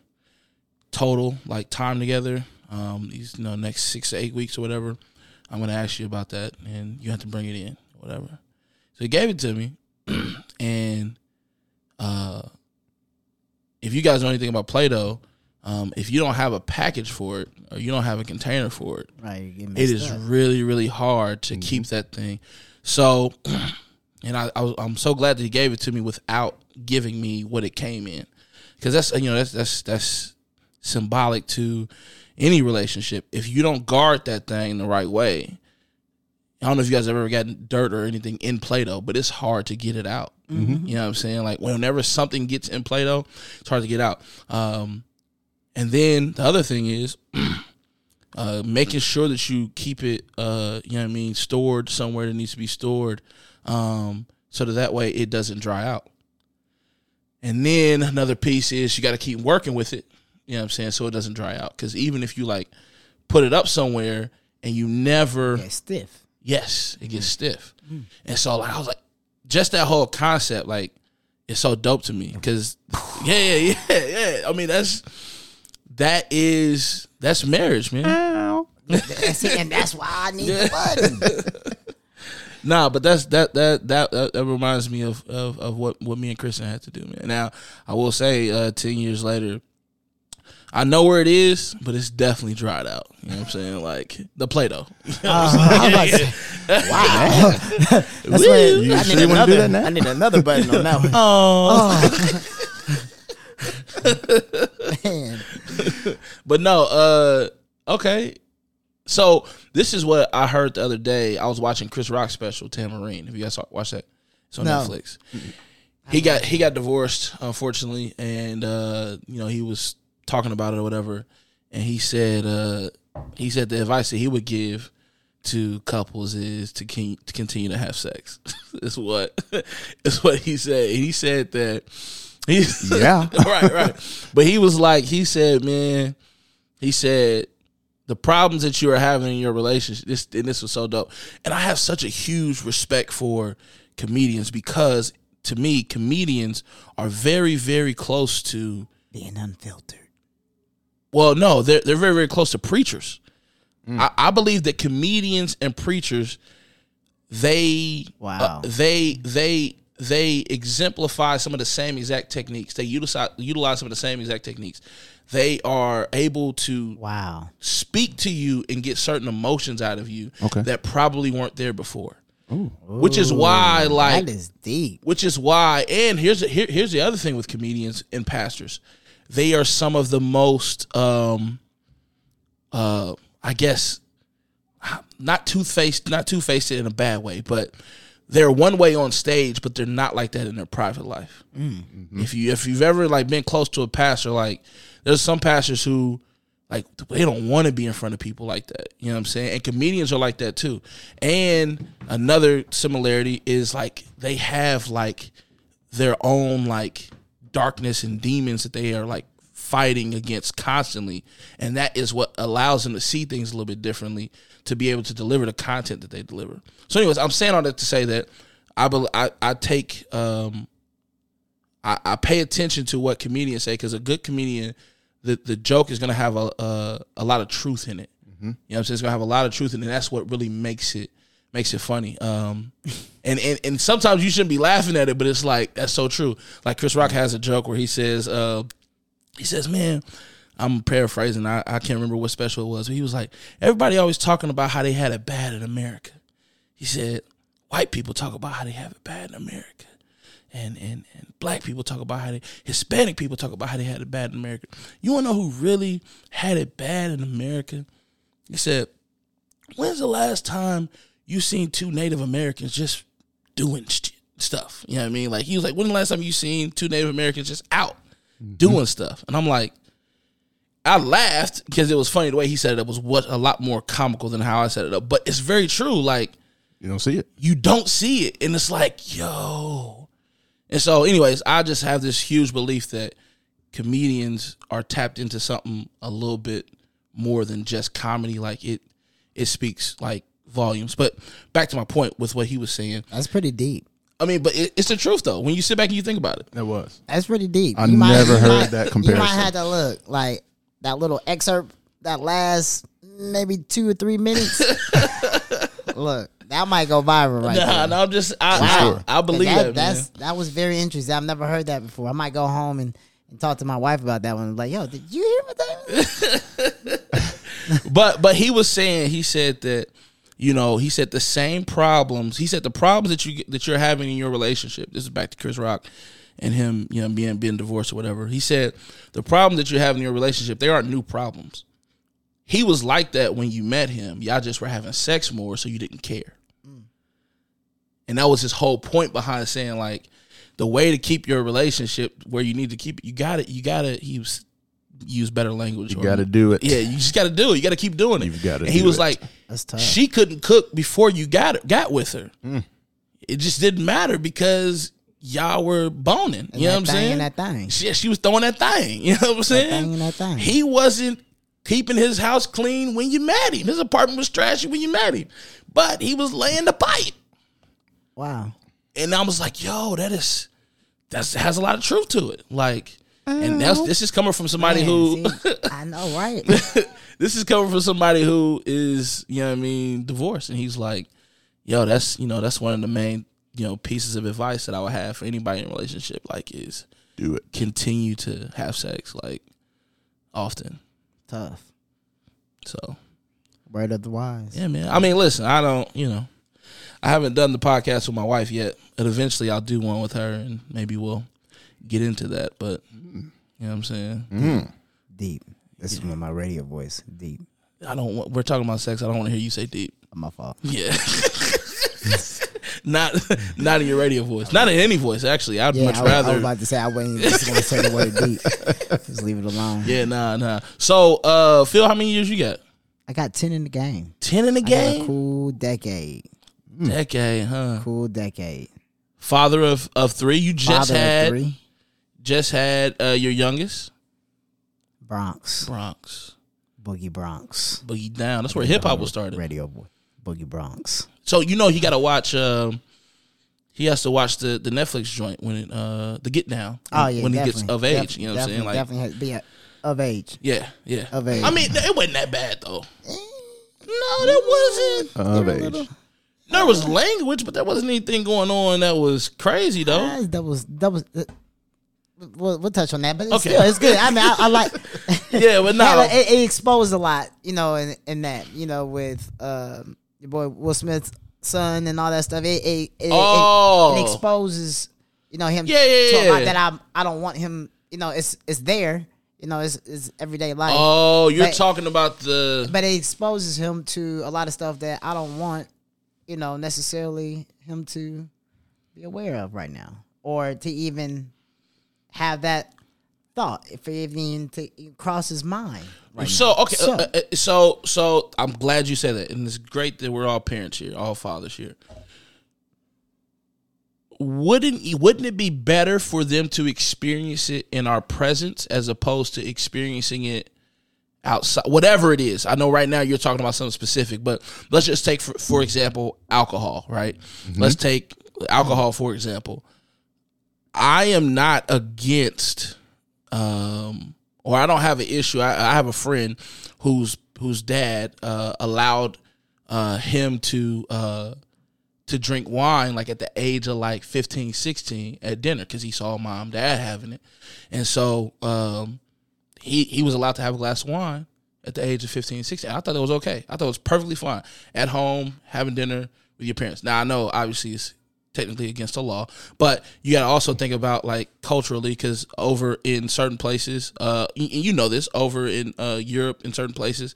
total like time together um these you know next six to eight weeks or whatever i'm gonna ask you about that and you have to bring it in whatever so he gave it to me and uh if you guys know anything about play-doh um if you don't have a package for it or you don't have a container for it Right. It is up. really really hard to keep that thing so and I, I was, i'm so glad that he gave it to me without giving me what it came in because that's you know that's that's that's symbolic to any relationship if you don't guard that thing the right way i don't know if you guys have ever gotten dirt or anything in play-doh but it's hard to get it out. You know what i'm saying? Like whenever something gets in play-doh it's hard to get out. Um, and then the other thing is uh, making sure that you keep it, uh, you know what I mean, stored somewhere that needs to be stored, um, so that that way it doesn't dry out. And then another piece is you got to keep working with it, you know what I'm saying, so it doesn't dry out. Because even if you like put it up somewhere and you never, Yeah, stiff. yes, it gets stiff. And so like I was like, just that whole concept, like it's so dope to me because yeah, yeah, yeah, yeah. I mean, that's that is that's marriage, man. That's it, and that's why I need the button. Nah, but that's that that that that, that reminds me of, of of what what me and Kristen had to do, man. Now I will say, uh, ten years later, I know where it is, but it's definitely dried out. You know what I'm saying? Like the Play-Doh. I'm about to say, wow. That's what, You I sure need wanna do another. that now? I need another button on that one. Oh, Man. but no. Uh, okay. So this is what I heard the other day. I was watching Chris Rock special, Tamborine. Have you guys watched that? It's on No. Netflix. He got he got divorced, unfortunately, and uh, you know he was talking about it or whatever. And he said uh, he said the advice that he would give to couples is to con- to continue to have sex. is what is what he said. He said that he Yeah. right right. But he was like he said, man, he said the problems that you are having in your relationship. This and this was so dope. And I have such a huge respect for comedians because to me, comedians are very very close to. Being unfiltered. Well, no, they're they're very very close to preachers. I, I believe that comedians and preachers, they Wow. uh, they they they exemplify some of the same exact techniques. They utilize utilize some of the same exact techniques. They are able to Wow. speak to you and get certain emotions out of you Okay. that probably weren't there before. Ooh. Which is why, like, that is deep. which is why, and here's here, here's the other thing with comedians and pastors, they are some of the most, um, uh, I guess, not two faced, not two faced in a bad way, but they're one way on stage, but they're not like that in their private life. If you if you've ever like been close to a pastor, like there's some pastors who like they don't want to be in front of people like that. You know what I'm saying? And comedians are like that too. And another similarity is like they have like their own like darkness and demons that they are like fighting against constantly. And that is what allows them to see things a little bit differently to be able to deliver the content that they deliver. So anyways, I'm saying all that to say that I bel I, I take um I, I pay attention to what comedians say because a good comedian, the, the joke is gonna have a, a a lot of truth in it. You know what I'm saying? It's gonna have a lot of truth in it. And that's what really makes it makes it funny. Um, and, and and sometimes you shouldn't be laughing at it, but it's like that's so true. Like Chris Rock has a joke where he says, uh, he says, "Man, I'm paraphrasing. I, I can't remember what special it was, but he was like, everybody always talking about how they had it bad in America. He said, white people talk about how they have it bad in America. And, and, and black people talk about how they, Hispanic people talk about how they had it bad in America. You want to know who really had it bad in America? He said, when's the last time you seen two Native Americans just doing st- stuff? You know what I mean? Like he was like, when the last time you seen two Native Americans just out mm-hmm. doing stuff? And I'm like, I laughed because it was funny the way he said it up was what a lot more comical than how I said it up. But it's very true. Like You don't see it. you don't see it, and it's like, yo. And so, anyways, I just have this huge belief that comedians are tapped into something a little bit more than just comedy. Like it, it speaks like volumes. But back to my point with what he was saying. That's pretty deep. I mean, but it, it's the truth though. When you sit back and you think about it, That was. That's pretty deep. I You never you heard that comparison. You comparison. might have to look like that little excerpt that lasts maybe two or three minutes. look, that might go viral right nah, no, I'm just, I, Wow. I, I believe that, man. that's that was very interesting. I've never heard that before. I might go home and, and talk to my wife about that one. Like, yo, did you hear what that? was? but but he was saying he said that you know he said the same problems he said the problems that you that you're having in your relationship this is back to chris rock and him you know being being divorced or whatever he said the problems that you're having in your relationship they aren't new problems he was like that when you met him y'all just were having sex more so you didn't care mm. and that was his whole point behind saying like the way to keep your relationship where you need to keep it you got it you got to he was use better language You got to do it. yeah, you just got to do it. You got to keep doing it. You've gotta he do was it. like, That's tough. she couldn't cook before you got got with her. Mm. It just didn't matter because y'all were boning. And you know what I'm saying? that thing. She, she was throwing that thing. You know what I'm saying? thing and that thing. He wasn't keeping his house clean when you met him. His apartment was trashy when you met him, but he was laying the pipe. Wow. And I was like, yo, that is that's has a lot of truth to it. Like, and that's this is coming from somebody Man, who see, I know, right? this is coming from somebody who is, you know what I mean, divorced. And he's like, yo, that's, you know, that's one of the main, you know, pieces of advice that I would have for anybody in a relationship, like, is Do it. continue to have sex, like, often. Tough. So, right of the wise. yeah, man. I mean, listen, I don't, you know, I haven't done the podcast with my wife yet, but eventually I'll do one with her and maybe we'll get into that. But, you know what I'm saying? Deep. This is my radio voice. Deep. I don't want, we're talking about sex. I don't want to hear you say deep. My fault. Yeah. not not in your radio voice. Not in any voice, actually. I'd Yeah, much I, was- I rather. was about to say I wasn't just gonna say the word deep. Just leave it alone. yeah, nah, nah. So, uh, Phil, how many years you got? I got ten in the game. Ten in the I got a game? cool decade. Decade, huh? Cool decade. Father of, of three. You just Father of had three. Just had uh, your youngest. Bronx. Bronx. Boogie Bronx. Boogie down. That's where hip hop was started. Radio boy. Boogie Bronx. So you know he gotta watch um he has to watch the, the Netflix joint when it uh the get down. Oh yeah, when he gets of age. Def- you know what I'm saying? definitely- Like definitely has to be a- of age. Yeah, yeah. Of age. I mean, it wasn't that bad though. No, there wasn't. Of age. There was language, but there wasn't anything going on that was crazy though. That was that was. We'll, we'll touch on that, but it's Okay. still it's good. I mean, I, I like. Yeah, but no. It, it exposed a lot, you know, in, in that, you know, with um, your boy Will Smith's son and all that stuff. It it, it, it- Oh. it exposes, you know, him Yeah, yeah, to a lot yeah. that I I don't want him. You know, it's it's there. You know, it's it's everyday life. Oh, you're But- talking about the but it exposes him to a lot of stuff that I don't want, you know, necessarily him to be aware of right now, or to even have that thought, if it even to cross mind. Right so now. okay. So- uh, uh, so so I'm glad you said that, and it's great that we're all parents here, all fathers here. Wouldn't wouldn't it be better for them to experience it in our presence as opposed to experiencing it outside? Whatever it is, I know right now you're talking about something specific, but let's just take for, for example alcohol. Right? Let's take alcohol for example. I am not against um, or I don't have an issue. I, I have a friend whose whose dad uh, allowed uh, him to uh, to drink wine like at the age of like 15, 16 at dinner because he saw mom, dad having it, and so um, he he was allowed to have a glass of wine at the age of 15, 16. I thought it was okay. I thought it was perfectly fine at home having dinner with your parents. Now I know obviously it's technically against the law, but you got to also think about like culturally because over in certain places, uh, y- and you know this over in uh Europe in certain places,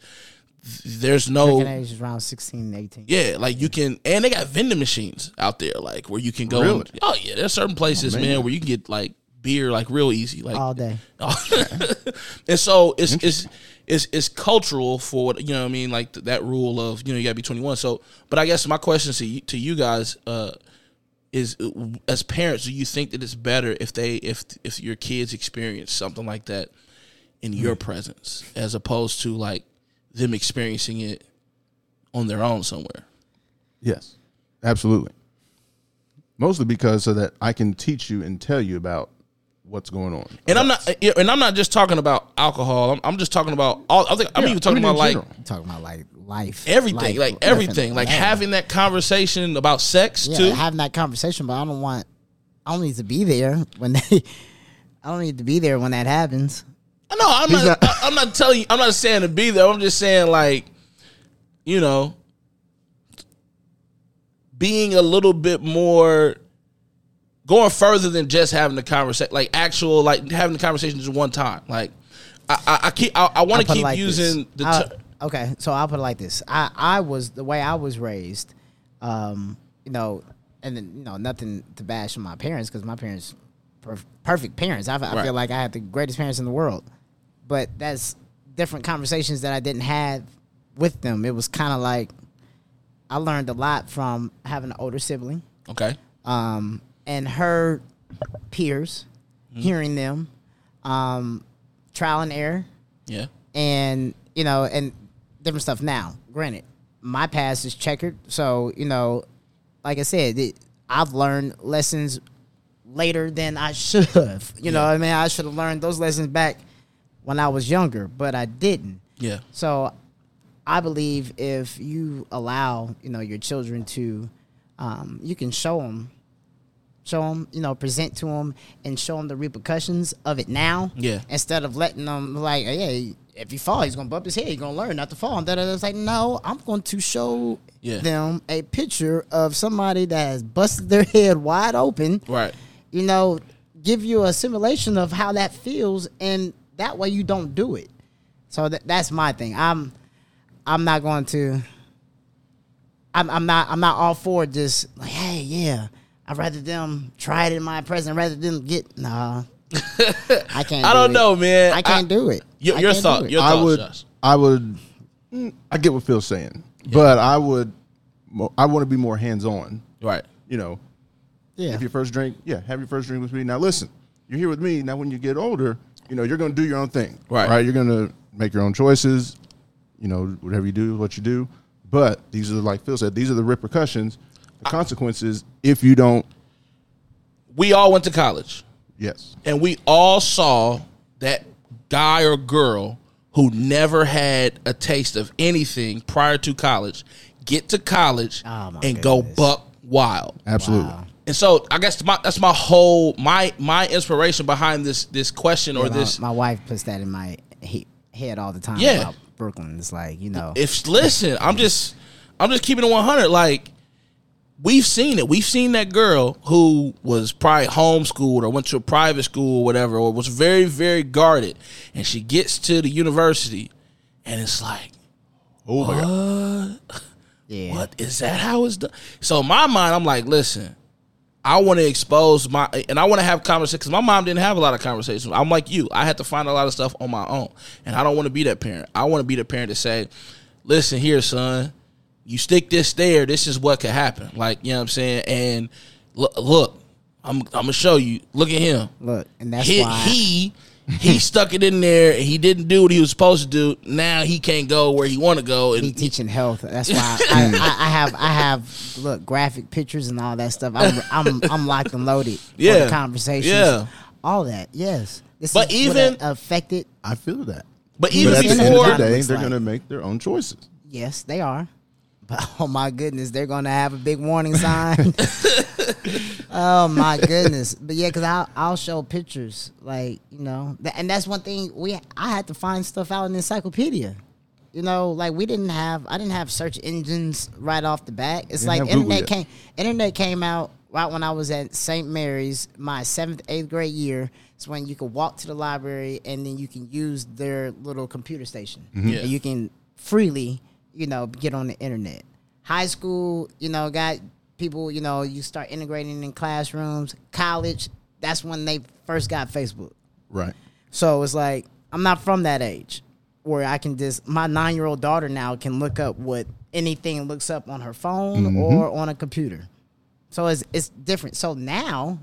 th- there's no Drinking age is around 16, 18. yeah, like you can, and they got vending machines out there, like where you can go. Really? and- oh yeah, there's certain places, man. where you can get like beer like real easy, like All day. and so it's it's it's it's cultural for what you know. what I mean, like th- that rule of you know you gotta be twenty one. So, but I guess my question to you, to you guys uh, is, uh, as parents, do you think that it's better if they if if your kids experience something like that in your presence as opposed to like them experiencing it on their own somewhere? Yes, absolutely. Mostly because so that I can teach you and tell you about what's going on. And I'm not, and I'm not just talking about alcohol. I'm, I'm just talking about all. I think I'm Yeah, even talking I mean, about like general. I'm talking about like life. everything, life, like everything, like yeah. having that conversation about sex yeah, too. having that conversation, but I don't want, I don't need to be there when they, I don't need to be there when that happens. No, I'm not, not- I'm not telling you. I'm not saying to be there. I'm just saying like, you know, being a little bit more, going further than just having the conversation, like actual, like having the conversation just one time. Like, I, I, I keep, I, I want to keep like this. using the. I- ter- okay, so I'll put it like this. I I was the way I was raised, um, you know, and then, you know nothing to bash on my parents because my parents, perf- perfect parents. I, I Right. feel like I had the greatest parents in the world, but that's different conversations that I didn't have with them. It was kind of like I learned a lot from having an older sibling okay. um, and her peers, hearing them, um, trial and error, Yeah. and you know, and different stuff. Now, granted, my past is checkered, so you know, like I said, it, I've learned lessons later than I should have. You know, what I mean, I should have learned those lessons back when I was younger, but I didn't. Yeah. So I believe if you allow, you know, your children to, um, you can show them, show them, you know, present to them and show them the repercussions of it now. Yeah. Instead of letting them like, yeah, if you fall, he's gonna bump his head. He's gonna learn not to fall. And then it's like, no, I'm going to show Yeah. them a picture of somebody that has busted their head wide open Right. you know, give you a simulation of how that feels, and that way you don't do it. So that, that's my thing. I'm I'm not going to. I'm I'm not I'm not all for just like hey yeah. I'd rather them try it in my presence rather than get nah. I can't. I do don't it. know, man. I can't do it. Your, I your can't do thought. it. Your I thoughts, would, Josh. I would, mm, I get what Phil's saying, but I would, I want to be more hands on. Right. You know, yeah. if your first drink, yeah, have your first drink with me. Now listen, you're here with me. Now when you get older, you know you're going to do your own thing, Right. Right. You're going to make your own choices. You know, whatever you do, what you do. But these are like Phil said, these are the repercussions, the consequences if you don't. We all went to college. Yes. and we all saw that guy or girl who never had a taste of anything prior to college get to college Oh, my and go buck wild. Absolutely. Wow. And so I guess my, that's my whole my my inspiration behind this this question or Yeah, my, this my wife puts that in my he, head all the time Yeah. about Brooklyn. It's like you know. if listen, I'm just I'm just keeping it 100 like we've seen it. We've seen that girl who was probably homeschooled or went to a private school or whatever, or was very, very guarded. And she gets to the university and it's like, Oh my God. yeah. what is that? How is done? So in my mind, I'm like, listen, I want to expose my, and I want to have conversations because my mom didn't have a lot of conversations. I'm like you. I had to find a lot of stuff on my own. And I don't want to be that parent. I want to be the parent to say, listen here, son, you stick this there, this is what could happen. Like, you know what I'm saying? And look, look I'm, I'm going to show you. Look at him. Look, and that's he, why he he stuck it in there and he didn't do what he was supposed to do. Now he can't go where he want to go. be And teaching health. That's why I, I, I have I have look graphic pictures and all that stuff. I'm I'm, I'm locked and loaded. for Yeah. the conversations. Yeah. all that. Yes, this But is even- a- affected. I feel that. but But even at the end of the day, they're like- going to make their own choices. Yes, they are. But oh my goodness, they're gonna have a big warning sign. oh my goodness! But yeah, because I'll I'll show pictures like you know, th- and that's one thing we I had to find stuff out in the encyclopedia. You know, like we didn't have I didn't have search engines right off the bat. It's like internet yet. came internet came out right when I was at St. Mary's, my seventh eighth grade year. It's when you could walk to the library and then you can use their little computer station. Yeah. And you can freely, you know, get on the internet. High school, you know, got people, you know, you start integrating in classrooms. College, that's when they first got Facebook. Right. So it's like I'm not from that age where I can just my nine year old daughter now can look up what anything looks up on her phone mm-hmm. or on a computer. So it's it's different. So now,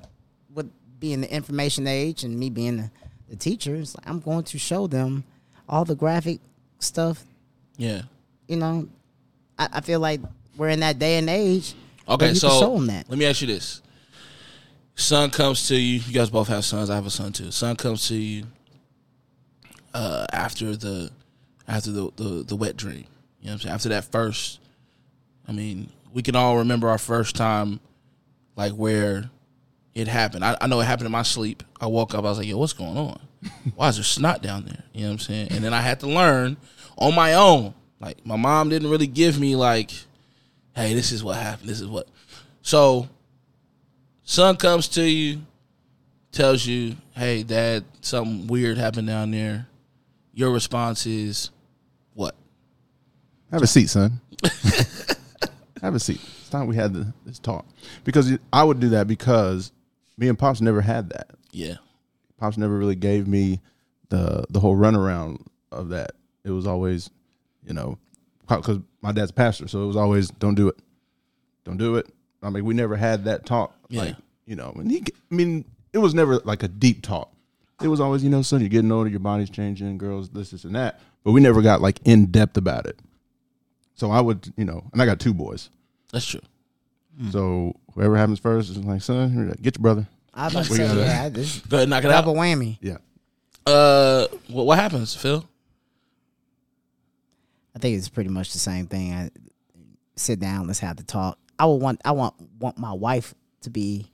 with being the information age and me being the, the teacher, it's like I'm going to show them all the graphic stuff. Yeah. You know, I, I feel like we're in that day and age. Okay, so let me ask you this: Son comes to you. You guys both have sons. I have a son too. Son comes to you uh, after the after the, the the wet dream. You know what I'm saying? After that first, I mean, we can all remember our first time, like where it happened. I, I know it happened in my sleep. I woke up. I was like, "Yo, what's going on? Why is there snot down there?" You know what I'm saying? And then I had to learn on my own. Like my mom didn't really give me like, "Hey, this is what happened. This is what." So, son comes to you, tells you, "Hey, dad, something weird happened down there." Your response is, "What?" Have a seat, son. Have a seat. It's time we had the, this talk because I would do that because me and pops never had that. Yeah, Pops never really gave me the the whole runaround of that. It was always, you know, because my dad's a pastor, so it was always don't do it, don't do it. I mean, we never had that talk. Yeah. Like, you know, and he, I mean, it was never like a deep talk. It was always, you know, son, you're getting older, your body's changing, girls, this, this, and that. But we never got like in depth about it. So I would, you know, and I got two boys. that's true. So whoever happens first is like, son, get your brother. I was about to We say, gotta- yeah, this Go knock it double out. whammy. Yeah. Uh, what, what happens, Phil? I think it's pretty much the same thing. I, sit down, let's have the talk. I would want I want want my wife to be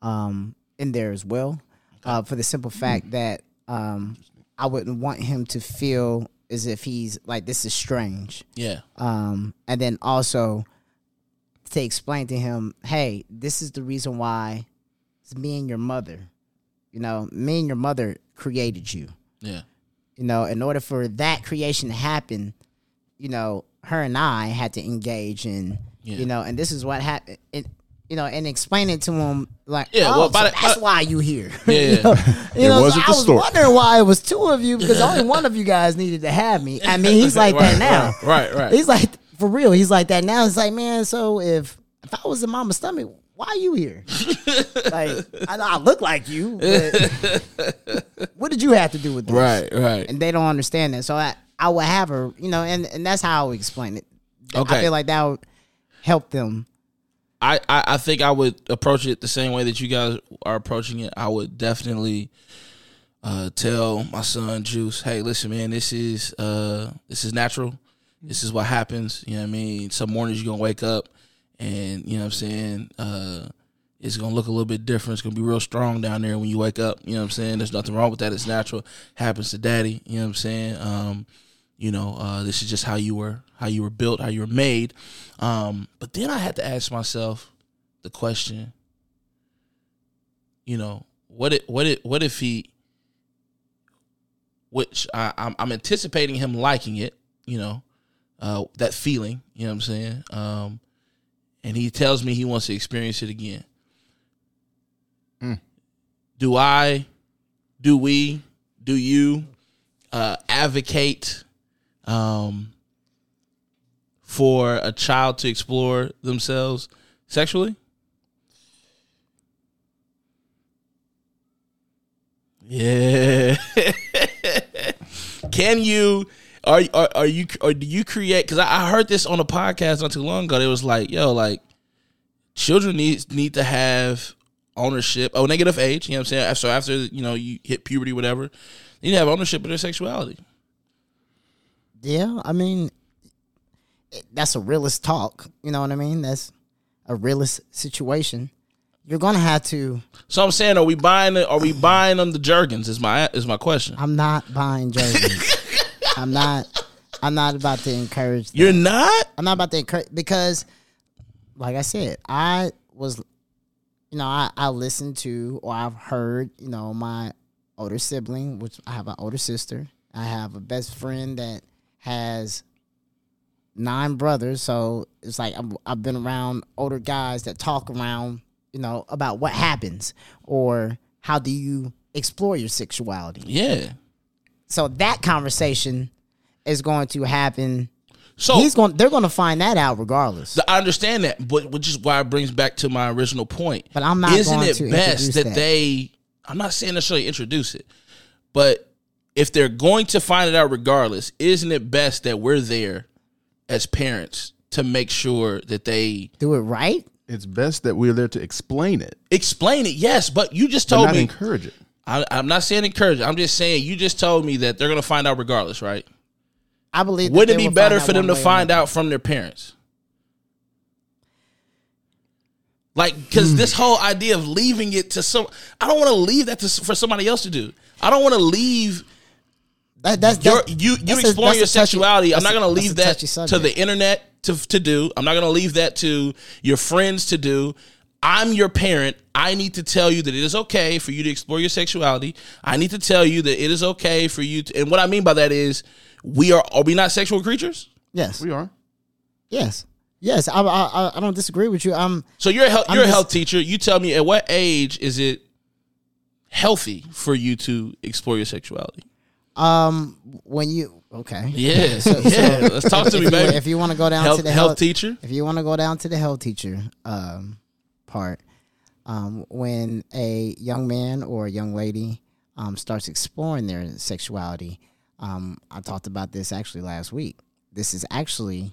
um, in there as well, uh, for the simple fact that um, I wouldn't want him to feel as if he's like this is strange. Yeah, um, and then also to explain to him, hey, this is the reason why it's me and your mother. You know, me and your mother created you. yeah, You know, in order for that creation to happen, you know, her and I had to engage in, Yeah. you know, and this is what happened. It, you know, and explain it to him like, Yeah, oh, well, so the- that's by- why you here. Yeah, you know, you It know, so wasn't I was story. wondering why it was two of you because only one of you guys needed to have me. I mean, he's like that now. right, right. He's like for real. He's like that now. It's like, man, so if if I was in mama's stomach, why are you here? like, I know I look like you, but what did you have to do with this? right, right. And they don't understand that. So I, I would have her, you know, and, and that's how I would explain it. Okay. I feel like that would help them. I, I, I think I would approach it the same way that you guys are approaching it. I would definitely uh, tell my son Juice, "Hey, listen, man, this is uh, this is natural. This is what happens. You know what I mean? Some mornings you're gonna wake up, and you know what I'm saying. Uh, it's gonna look a little bit different. It's gonna be real strong down there when you wake up. You know what I'm saying? There's nothing wrong with that. It's natural. Happens to daddy. You know what I'm saying? Um, you know, uh, this is just how you were, how you were built, how you were made. Um, but then I had to ask myself the question, you know, what it, what it, what if he, which I, I'm, I'm anticipating him liking it, you know, uh, that feeling, you know what I'm saying? Um, and he tells me he wants to experience it again. Mm. Do I, do we, do you uh, advocate um, for a child to explore themselves sexually? Yeah. Can you are are, are you or do you create because I, I heard this on a podcast not too long ago. It was like, yo, like children need need to have ownership, oh negative age, you know what I'm saying? So after you know you hit puberty, whatever, you need to have ownership of their sexuality. Yeah, I mean, that's a realist talk. You know what I mean? That's a realist situation. You're gonna have to. So I'm saying, are we buying? Are we buying them the Jergens? Is my is my question. I'm not buying Jergens. I'm not. I'm not about to encourage. that. You're not. I'm not about to encourage because, like I said, I was, you know, I, I listened to or I've heard, you know, my older sibling, which I have an older sister. I have a best friend that has nine brothers, so it's like I'm, I've been around older guys that talk around, you know, about what happens or how do you explore your sexuality. Yeah. So that conversation is going to happen. So He's going. They're going to find that out regardless. I understand that, but which is why it brings back to my original point. But I'm not Isn't it best that, that. they? I'm not saying necessarily introduce it, but if they're going to find it out regardless, isn't it best that we're there as parents to make sure that they Do it right. It's best that we're there to explain it, explain it? Yes, but you just told not me. encourage it. I, I'm not saying encourage. I'm just saying you just told me that they're going to find out regardless, right? I believe. that Wouldn't it be better for them to one way or find out from their parents? Like, because Hmm. this whole idea of leaving it to some, I don't want to leave that to, for somebody else to do. I don't want to leave That, that's, your, that's- you you that's a- exploring your that's a touchy- sexuality. I'm not going to leave that to the internet to to do. I'm not going to leave that to your friends to do. I'm your parent. I need to tell you that it is okay for you to explore your sexuality. I need to tell you that it is okay for you to. And what I mean by that is, we are are we not sexual creatures? Yes. We are. Yes. Yes. I, I I- I don't disagree with you. I'm. So you're a health, you're a just- health teacher. You tell me at what age is it healthy for you to explore your sexuality? Um. When you okay. Yeah, yeah. Let's talk to me, baby. If you want to go down health, to the health health, teacher. if you want to go down to the health teacher um, part, um, when a young man or a young lady um, starts exploring their sexuality, um, I talked about this actually last week. This is actually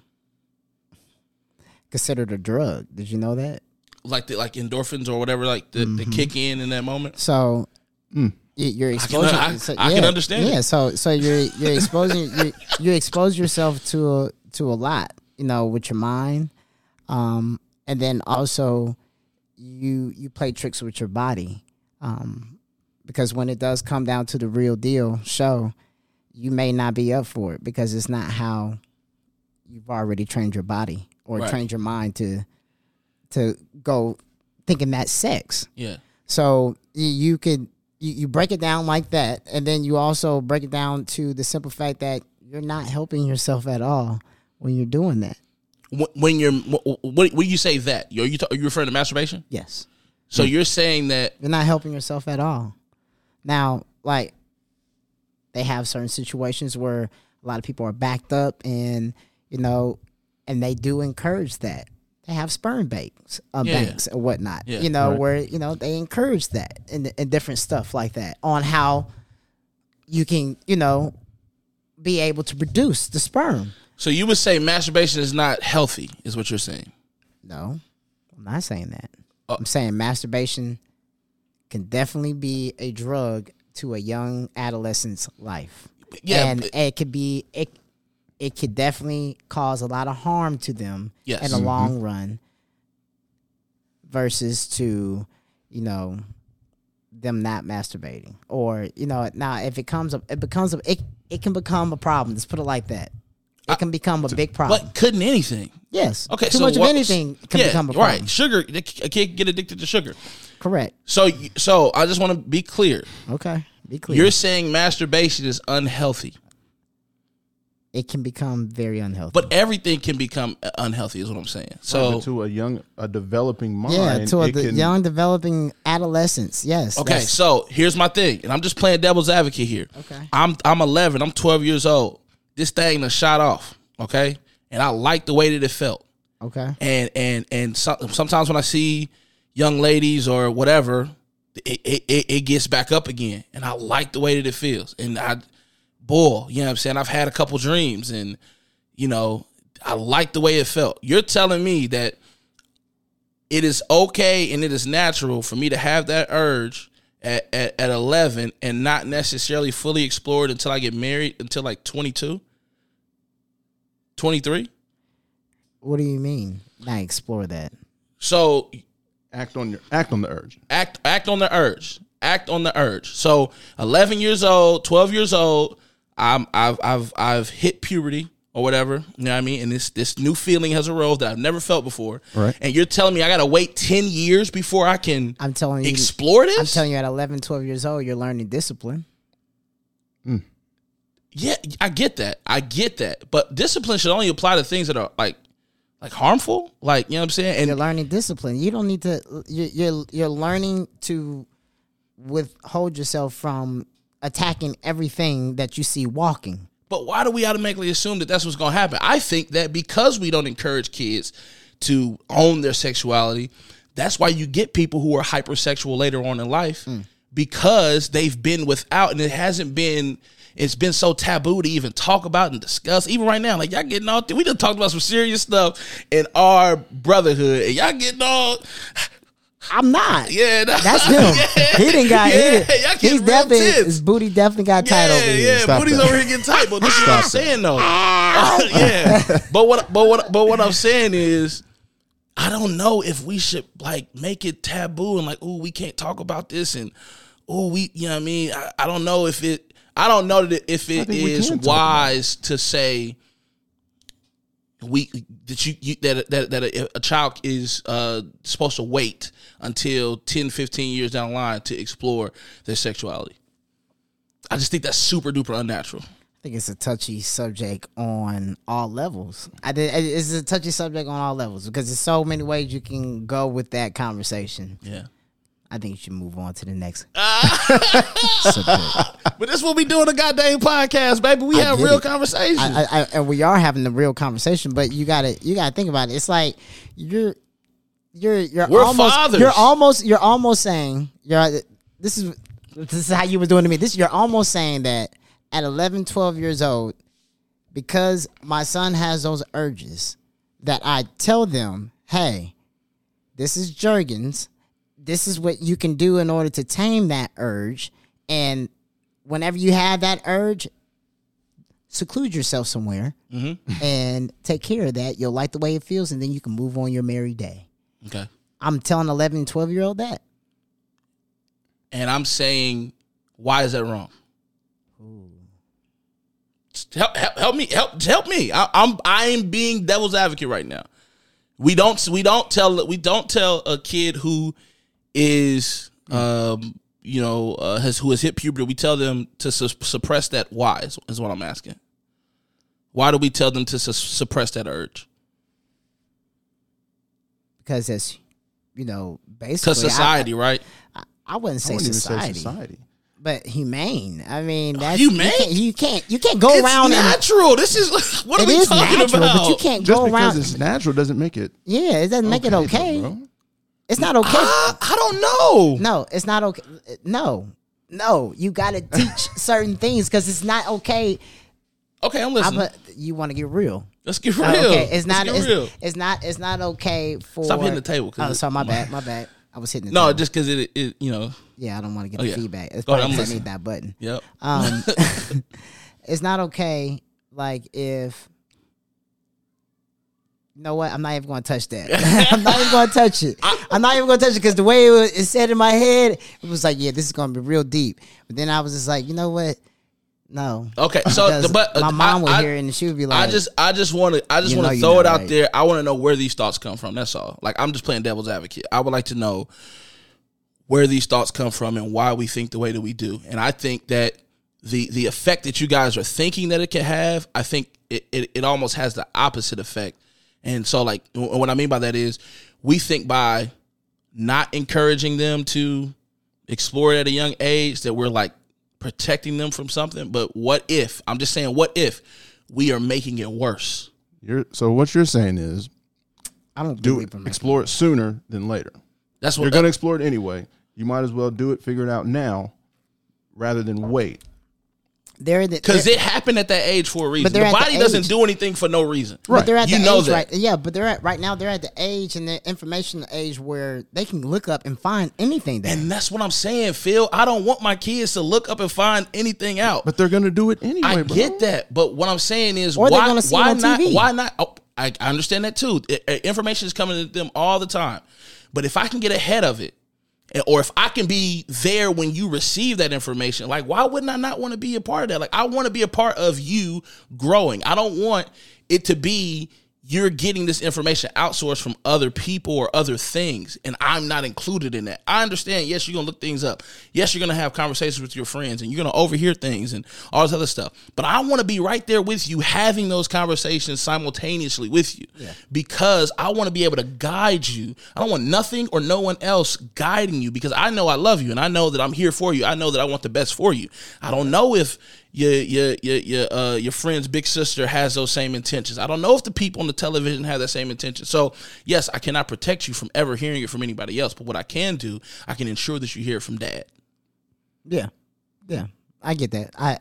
considered a drug. Did you know that? like the like endorphins or whatever like the, the kick in in that moment. So y- you're exposing. I- so- I can understand Yeah, it. so so you're you're exposing you you expose yourself to a, to a lot, you know, with your mind, um, and then also you you play tricks with your body, um, because when it does come down to the real deal show, you may not be up for it because it's not how you've already trained your body or Right. trained your mind to to go thinking that sex. Yeah. So you could you, you break it down like that, and then you also break it down to the simple fact that you're not helping yourself at all when you're doing that. When you're wh- what when you say that, are you are you referring to masturbation? Yes, So you're saying that you're not helping yourself at all. Now, like they have certain situations where a lot of people are backed up, and you know, and they do encourage that. They have sperm banks, uh, Yeah. banks and whatnot. Yeah. you know, Right. where you know they encourage that and, and different stuff like that on how you can, you know, be able to produce the sperm. so you would say masturbation is not healthy, is what you're saying. No, I'm not saying that. Uh, I'm saying masturbation can definitely be a drug to a young adolescent's life. Yeah, and but- it could be it. It could definitely cause a lot of harm to them Yes. in the mm-hmm. long run. Versus to, you know, them not masturbating, or you know, now if it comes up, it becomes a it. It can become a problem. Let's put it like that. It can become a big problem. But couldn't anything? yes. Okay, Too so much what- of anything can yeah, become a problem. right. Sugar, a kid can get addicted to sugar. Correct. So, so I just want to be clear. Okay. Be clear. You're saying masturbation is unhealthy, it can become very unhealthy. but everything can become uh, unhealthy. Is what I'm saying. So, But to a young, a developing mind, yeah, to a it the can, young developing adolescence. Yes. okay. that's- So here's my thing, and I'm just playing devil's advocate here. Okay. I'm I'm 11. I'm 12 years old. This thing done shot off. Okay, and I like the way that it felt. Okay. and and and so, sometimes when I see young ladies or whatever, it, it it it gets back up again, and I like the way that it feels. And I, boy, you know what I'm saying. I've had a couple dreams, and you know, I like the way it felt. You're telling me that it is okay and it is natural for me to have that urge at, at, at 11 and not necessarily fully explored until I get married until like 22, 23. What do you mean? Not explore that. So act on your act on the urge. act act on the urge act on the urge so 11 years old 12 years old i'm i've i've i've hit puberty or whatever you know what i mean and this this new feeling has arose that i've never felt before Right. and you're telling me i gotta wait 10 years before i can I'm telling you. explore this I'm telling you, at 11, 12 years old, you're learning discipline. Hmm. yeah i get that i get that but discipline should only apply to things that are like like harmful like you know what i'm saying And You're and learning discipline. You don't need to. You're you're, you're learning to withhold yourself from attacking everything that you see walking. But why do we automatically assume that that's what's going to happen? I think that because we don't encourage kids to own their sexuality, that's why you get people who are hypersexual later on in life mm. because they've been without and it hasn't been it's been so taboo to even talk about and discuss. Even right now, like y'all getting all we just talked about some serious stuff in our brotherhood, and y'all getting all I'm not. yeah. nah. That's him. Yeah. He didn't got. Yeah, he y'all didn't, getting he's real definitely tense. his booty definitely got tight yeah, over here. Yeah, Stop booty's that. over here getting tight. But this is what I'm saying though. yeah. But what but what but what I'm saying is I don't know if we should like make it taboo and like, oh, we can't talk about this and oh, we you know what I mean? I, I don't know if it I don't know that if it think we is can talk wise to say we that you, you that that that a, a child is uh supposed to wait until 10 15 years down the line to explore their sexuality. I just think that's super duper unnatural. I think it's a touchy subject on all levels. I did. It's a touchy subject on all levels because there's so many ways you can go with that conversation. Yeah. I think you should move on to the next. But this what we do on the goddamn podcast, baby. We have real it. conversations. I, I, I, and we are having the real conversation, but you gotta you gotta think about it. It's like you're you're you're We're almost fathers. you're almost you're almost saying you're this is this is how you were doing to me. This you're almost saying that at 11, 12 years old, because my son has those urges, that I tell them, hey, This is Jergens. This is what you can do in order to tame that urge. And whenever you have that urge, seclude yourself somewhere Mm-hmm. and take care of that. You'll like the way it feels, and then you can move on your merry day. Okay. I'm telling 11 and 12 year old that. And I'm saying, why is that wrong? Help, help, help me, help, help me. I, I'm, I'm being devil's advocate right now. We don't, we don't tell, we don't tell a kid who is, um, you know, uh, has who has hit puberty. We tell them to su- suppress that. Why is, is what I'm asking. Why do we tell them to su- suppress that urge? Because it's, you know, basically. Because society, right? I, I wouldn't I say wouldn't even society, say society. but humane. I mean, that's humane? You can't, you can't, you can't go It's around and. natural. This is what are we talking natural, about? but you can't Just go because around. it's natural doesn't make it yeah, it doesn't make it okay. bro. It's not okay. I, I don't know. No, it's not okay. No, no, you got to teach certain things because it's not okay. Okay, I'm listening. but you want to get real. Let's get real. Uh, okay, it's not. It's, real. it's not. It's not okay for. Stop hitting the table. Oh, sorry, my bad. My bad. I was hitting the No, table. just because it, it, you know. yeah, I don't want to get Oh, the yeah. feedback. It's Go probably I'm 'cause I need that button. Yep. Um, it's not okay. Like if. You know what? I'm not even going to touch that. I'm not even going to touch it. I'm not even going to touch it because the way it, was, it said in my head, it was like, yeah, this is going to be real deep. But then I was just like, you know what? No. Okay, so the, but uh, my mom I, would I, hear it and she would be like, I just, I just want to, I just want to throw it out right. there. I want to know where these thoughts come from. That's all. Like I'm just playing devil's advocate. I would like to know where these thoughts come from and why we think the way that we do. And I think that the the effect that you guys are thinking that it can have, I think it, it, it almost has the opposite effect. And so, like, what I mean by that is, we think by not encouraging them to explore it at a young age that we're like protecting them from something. But what if? I'm just saying, what if we are making it worse? You're, so what you're saying is I don't do it, explore it sooner than later. That's what You're going to explore it anyway. You might as well do it, figure it out now, rather than wait. They're the, because they're- it happened at that age for a reason. they're The at the body doesn't age- do anything for no reason. But they're at You the know age that. right. Yeah, but they're at right now. They're at the age and the information age where they can look up and find anything. There. And that's what I'm saying, Phil. I don't want my kids to look up and find anything out. But they're going to do it anyway, I bro. get that, but what I'm saying is, Or they're why, gonna see it why on not? TV. Why not? Oh, I, I understand that too. I- I- information is coming to them all the time, but if I can get ahead of it, or if I can be there when you receive that information, like why wouldn't I not want to be a part of that? Like I want to be a part of you growing. I don't want it to be you're getting this information outsourced from other people or other things, and I'm not included in that. I understand. Yes, you're gonna look things up. Yes, you're gonna have conversations with your friends, and you're gonna overhear things and all this other stuff. But I want to be right there with you, having those conversations simultaneously with you, because I want to be able to guide you. I don't want nothing or no one else guiding you, because I know I love you, and I know that I'm here for you. I know that I want the best for you. I don't know if your your your your uh, your friend's big sister has those same intentions. I don't know if the people on the television have that same intention. So yes, I cannot protect you from ever hearing it from anybody else. But what I can do, I can ensure that you hear it from dad. Yeah, yeah, I get that. I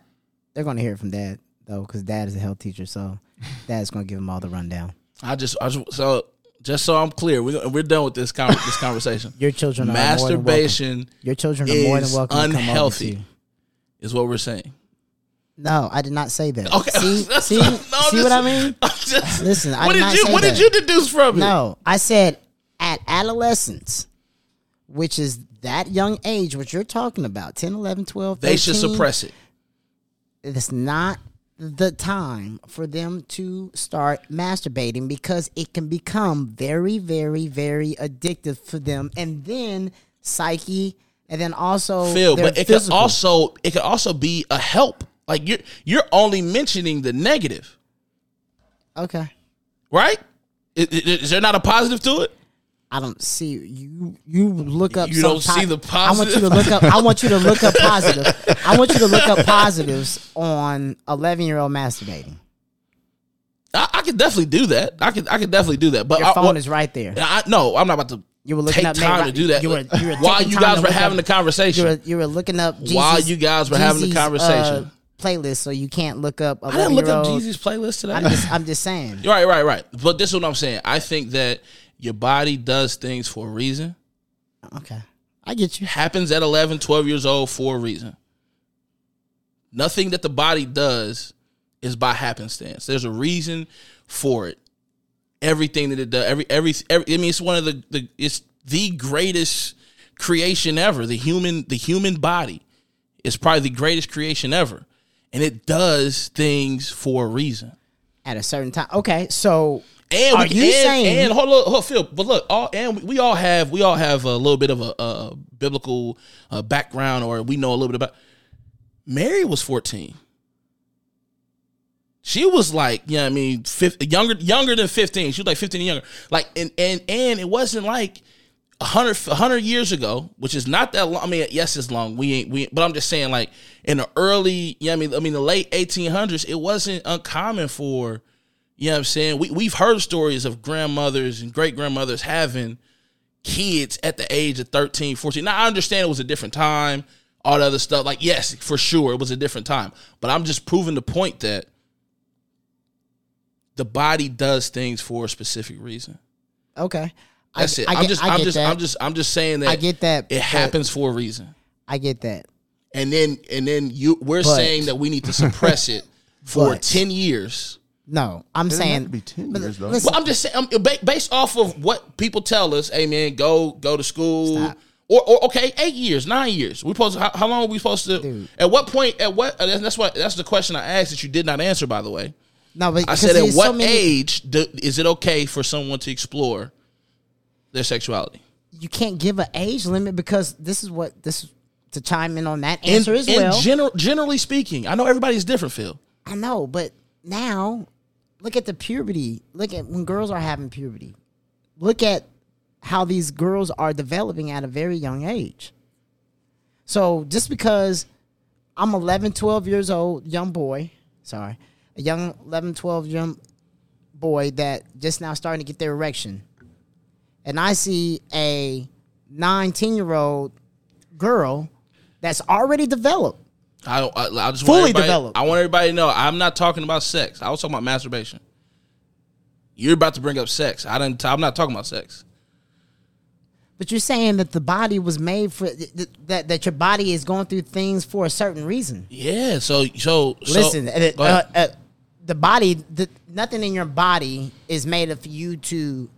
they're gonna hear it from dad though, because dad is a health teacher, so dad's gonna give them all the rundown. I just, I just so just so I'm clear, we're, we're done with this con- this conversation. Your children are more than. Masturbation Your children are more than welcome to come over to unhealthy. is what we're saying. No, I did not say that. Okay, See, see, no, see just- what I mean? Just- Listen, I what did did not you what that. did you deduce from it? No, I said at adolescence, which is that young age, which you're talking about, 10, 11, 12, 13, They should suppress it. It's not the time for them to start masturbating because it can become very, very, very addictive for them. And then psyche, and then also Phil, but it physical. could also it could also be a help. Like you're you're only mentioning the negative, okay. right? I- i- Is, there not a positive to it? I don't see you. You look up. You some don't see po- the I want you to look up. I want you to look up positive. I want you to look up positives on eleven year old masturbating. I, I could definitely do that. I could I could definitely do that. But Your I, phone is right there. I, no, I'm not about to. You were looking take up time Nate to do that. You were, you were while you guys were having up- the conversation. You were, you were looking up Jeezy's, While you guys were having the conversation. uh, playlist, so you can't look up. I didn't look up Jeezy's. Jeezy's playlist today. I'm just, I'm just saying. Right, right, right. But this is what I'm saying. I think that Your body does things for a reason. Okay. I get you. Happens at 11, 12 years old for a reason. Nothing that the body does is by happenstance. There's a reason for it. Everything that it does, every every, every I mean, it's one of the, the it's the greatest creation ever. The human the human body is probably the greatest creation ever, and it does things for a reason. At a certain time. Okay, so And Are we, you and, saying- and hold on, hold on, Phil, but look, all and we, we all have we all have a little bit of a, a biblical uh, background, or we know a little bit about. Mary was fourteen. She was like, yeah, I mean, 50, younger younger than fifteen. She was like fifteen and younger. Like, and and and it wasn't like. 100, 100 years ago, which is not that long. I mean, yes, it's long. We ain't, we, but I'm just saying, like in the early, yeah, I mean, I mean, the late 1800s, it wasn't uncommon for, you know I'm saying? We, we've heard stories of grandmothers and great grandmothers having kids at the age of 13, 14. Now, I understand it was a different time, all the other stuff. Like, yes, for sure, it was a different time. But I'm just proving the point that the body does things for a specific reason. okay. That's I, it. I I'm just, I I'm just, that. I'm just, I'm just saying that I get that. it happens for a reason. I get that. And then, and then you, we're But- saying that we need to suppress it for But- 10 years. No, I'm It saying have to be 10 years, though. listen, Well, I'm just saying, ba- based off of what people tell us, hey man, go go to school, Stop. or, or okay, eight years, nine years. We supposed to, how, how long are we supposed to? Dude. At what point? At what? uh, That's what. That's the question I asked that you did not answer. By the way, no, but I said, at what so many- age do, is it okay for someone to explore their sexuality? you can't give an age limit because this is what this is to chime in on that answer as in well. general, generally speaking, I know everybody's different. Phil, I know, but now look at the puberty. Look at when girls are having puberty. Look at how these girls are developing at a very young age. So just because I'm 11, 12 years old, young boy, sorry, a young 11, 12 young boy that just now starting to get their erection, and I see a 19 year old girl that's already developed. I, I, I just Fully want developed. I want everybody to know I'm not talking about sex. I was talking about masturbation. You're about to bring up sex. I didn't. I'm not talking about sex. But you're saying that the body was made for th- th- that that your body is going through things for a certain reason. Yeah. So so, so Listen, uh, uh, uh, the body, the, nothing in your body is made of you to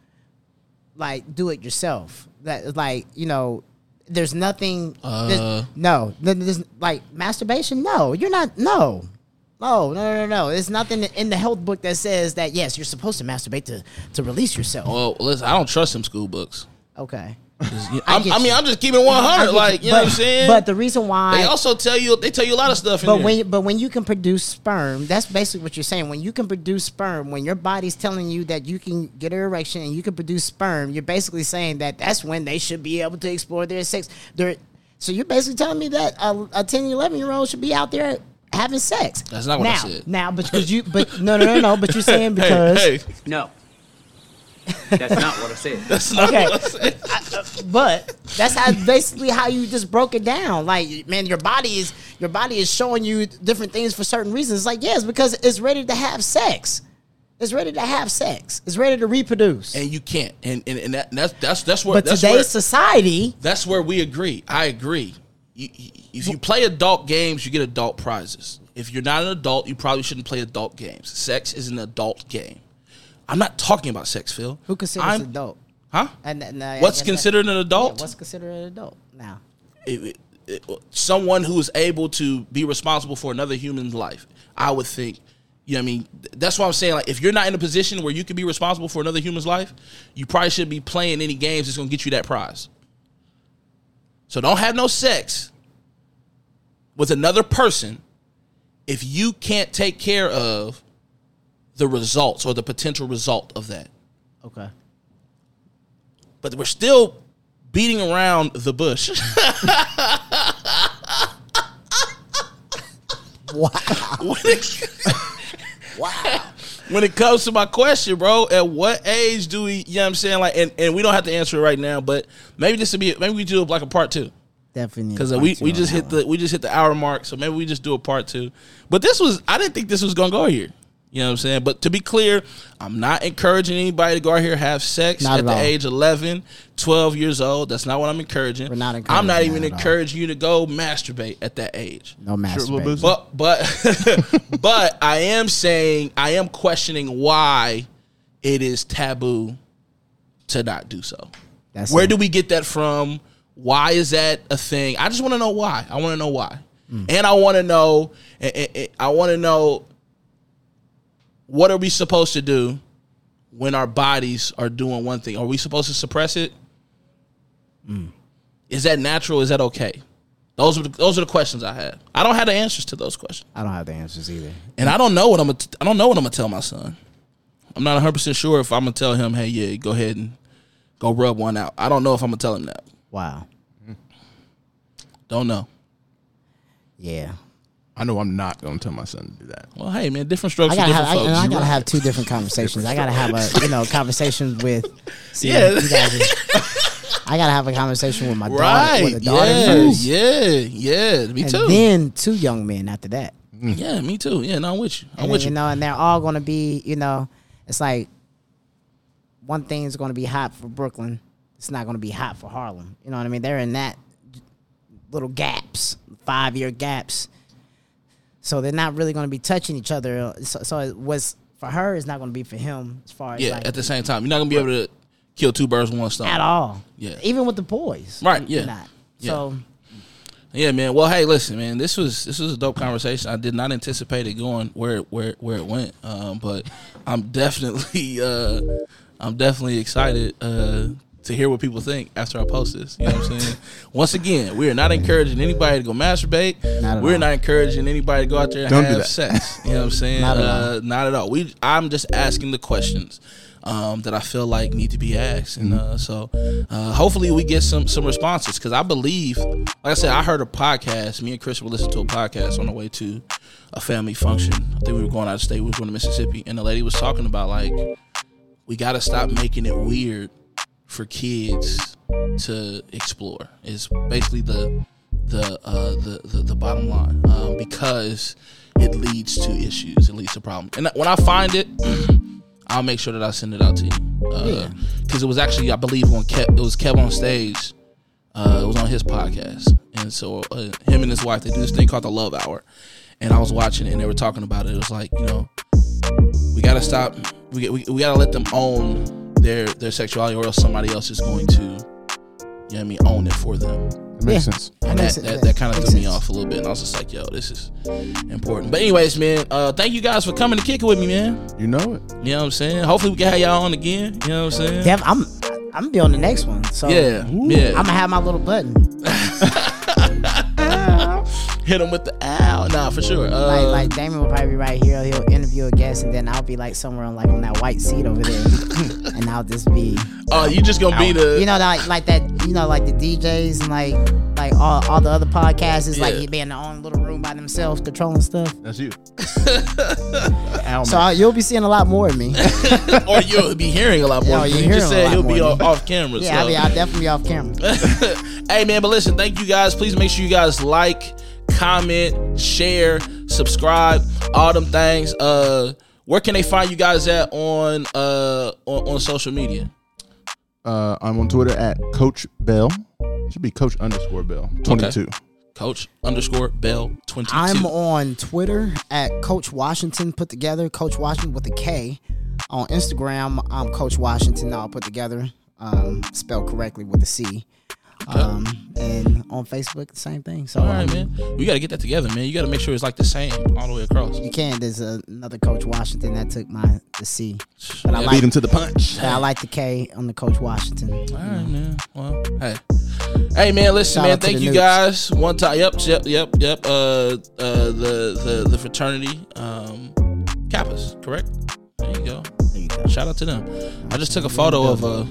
like do it yourself. That like you know, there's nothing. there's- Uh. no, there's like masturbation. No, you're not. No. No, no, no, no, no. There's nothing in the health book that says that yes, you're supposed to masturbate to to release yourself. well, listen. I don't trust them school books. Okay. I'm, I mean, you. I'm just keeping it I 100. get Like you know but, what I'm saying. But the reason why they also tell you they tell you a lot of stuff. In But there. when but when you can produce sperm, that's basically what you're saying. When you can produce sperm, when your body's telling you that you can get an erection and you can produce sperm, you're basically saying that that's when they should be able to explore their sex. Their, so you're basically telling me that a, a 10, 11 year old should be out there having sex. That's not what I now, said. Now, because you, but no, no, no, no. But you're saying hey, because hey, No. That's not what I said. that's not Okay. what I said. Uh, but that's how basically how you just broke it down. Like, man, your body is your body is showing you different things for certain reasons. It's like, yes, because it's ready to have sex. It's ready to have sex. It's ready to reproduce. And you can't. And and, and that, that's that's that's where but that's today's where, society, that's where we agree. I agree. You, you- if you play adult games, you get adult prizes. If you're not an adult, you probably shouldn't play adult games. Sex is an adult game. I'm not talking about sex, Phil. who considers I'm- adult? Huh? And, and, uh, What's considered an yeah, adult? what's considered an adult now? it- it- it- someone who is able to be responsible for another human's life. I would think. You know what I mean? That's why I'm saying like if you're not in a position where you can be responsible for another human's life, you probably shouldn't be playing any games that's gonna get you that prize. So don't have no sex with another person if you can't take care of the results or the potential result of that. Okay. But we're still beating around the bush. Wow. when it, wow. When it comes to my question, bro, at what age do we, you know what I'm saying? Like, and, and we don't have to answer it right now, but maybe this would be, maybe we do like a part two. Definitely. Because uh, we, we just hit the we just hit the hour mark, so maybe we just do a part two. But this was I didn't think this was gonna go here. You know what I'm saying? But to be clear, I'm not encouraging anybody to go out here have sex Not at at the all. age 11, 12 years old. That's not what I'm encouraging. We're not encouraging I'm not even that at all. encouraging you to go masturbate at that age. No little masturbation. But but but I am saying I am questioning why it is taboo to not do so. That's Where it. do we get that from? Why is that a thing? I just want to know why. I want to know why, mm. and I want to know. I want to know what are we supposed to do when our bodies are doing one thing? Are we supposed to suppress it? Mm. Is that natural? Is that okay? Those are the, those are the questions I had. I don't have the answers to those questions, I don't have the answers either. and I don't know what I'm. I don't know what I'm gonna tell my son. I'm not 100 percent sure if I'm gonna tell him, "Hey, yeah, go ahead and go rub one out." I don't know if I'm gonna tell him that. Wow. Don't know. Yeah. I know I'm not going to tell my son to do that. Well, hey, man, different strokes I for gotta different have, I, and folks. I gotta have two different conversations. I gotta have a you know conversation with. See, Yeah. you guys are- I gotta have a conversation with my daughter, right? with the daughter Yeah, first, yeah, yeah. Me and too. then two young men after that. Mm. yeah, me too. Yeah, no, I'm with you. I'm And with then, you. you know, and they're all gonna be, you know, it's like one thing's gonna be hot for Brooklyn. It's not gonna be hot for Harlem. You know what I mean? They're in that little gaps, five year gaps. So they're not really gonna be touching each other. So, so it was for her. It's not gonna be for him. As far as yeah, like, at the same time, you're not gonna be able to kill two birds with one stone. at all. Yeah. Even with the boys. Right, yeah. Not. Yeah. So Yeah, man. Well, hey, listen, man. This was this was a dope conversation. I did not anticipate it going where where where it went, um, but I'm definitely uh, I'm definitely excited uh, to hear what people think after I post this. You know what I'm saying? Once again, we are not encouraging anybody to go masturbate. Not We're all. not encouraging anybody to go out there and Don't have sex. You know what I'm saying? Not at uh, not at all. We I'm just asking the questions. Um, that I feel like need to be asked, and uh, so uh, hopefully we get some some responses because I believe, like I said, I heard a podcast. Me and Chris were listening to a podcast on the way to a family function. I think we were going out of state. We were going to Mississippi, and the lady was talking about like we got to stop making it weird for kids to explore. Is basically the the uh, the, the the bottom line um, because it leads to issues. It leads to problems. And when I find it, I'll make sure that I send it out to you. Because it was actually, I believe, on Kev, it was Kev on stage. Uh, it was on his podcast, and so uh, him and his wife they do this thing called the Love Hour, and I was watching it and they were talking about it. It was like you know, we gotta stop. We we, we gotta let them own their their sexuality, or else somebody else is going to, you know, what I mean, own it for them. It makes Yeah. sense. And that, it- that, that kind of makes threw me sense. off a little bit. And I was just like, yo, this is important. But anyways, man, uh, thank you guys for coming to kick it with me, man. You know it. You know what I'm saying? Hopefully we can have y'all on again. You know what I'm saying? Dev, I'm I'm gonna be on the next one. So Yeah. Yeah. I'm gonna have my little button. Hit him with the ow. Nah, for sure. Uh, Like like Damon will probably be right here. He'll interview a guest, and then I'll be like somewhere on like on that white seat over there, and I'll just be oh, you just gonna be the you know like like that you know like the DJs and like like all, all the other podcasts is like Yeah. he be in their own little room by themselves controlling stuff. That's you. So I, you'll be seeing a lot more of me. or you'll be hearing a lot more. Yeah, you just said lot he'll be more. off, off camera. yeah, I so. mean I'll definitely be off camera. Hey man, but listen, thank you guys. Please make sure you guys like, comment, share, subscribe, all them things. Uh where can they find you guys at on uh on, on social media? Uh, I'm on Twitter at Coach Bell. It should be Coach underscore Bell. 22. Coach underscore Bell twenty two. I'm on Twitter at Coach Washington put together, Coach Washington with a K. On Instagram, I'm Coach Washington all put together, um, spelled correctly with a C. Um, and on Facebook, the same thing. So All right, um, man. We got to get that together, man. You got to make sure it's like the same all the way across. you can. There's another Coach Washington that took my the C, but I like Beat him to the punch. I like the K on the Coach Washington. All right, man. Well, hey, hey, man. Listen, Shout man. Thank you guys. One time, yep, yep, yep, yep. Uh, uh, the the the fraternity, um, Kappas, correct? There you go. There you go. Shout out to them. I just took a photo of a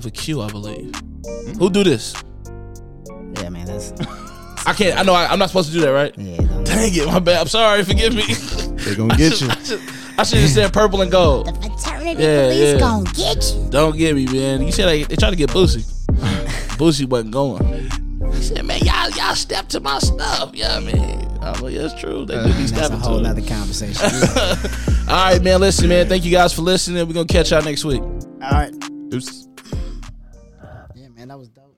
of a Q, I believe. Hmm? Who do this? Yeah, man. That's I can't. I know. I, I'm not supposed to do that, right? yeah. Don't, Dang it, my bad. I'm sorry. Forgive me. They're going to get you. I should, I should have said purple and gold. the fraternity Yeah, police yeah. gonna get you. Don't get me, man. You said they, they tried to get Boosie. Boosie wasn't going. He said, man, y'all y'all step to my stuff. Yeah, I mean, I'm like, yeah, it's true. They do be And that's a stepping whole to nother conversation. Yeah. All right, man. Listen, man. Thank you guys for listening. We're gonna catch y'all next week. All right. Deuces. That was dope.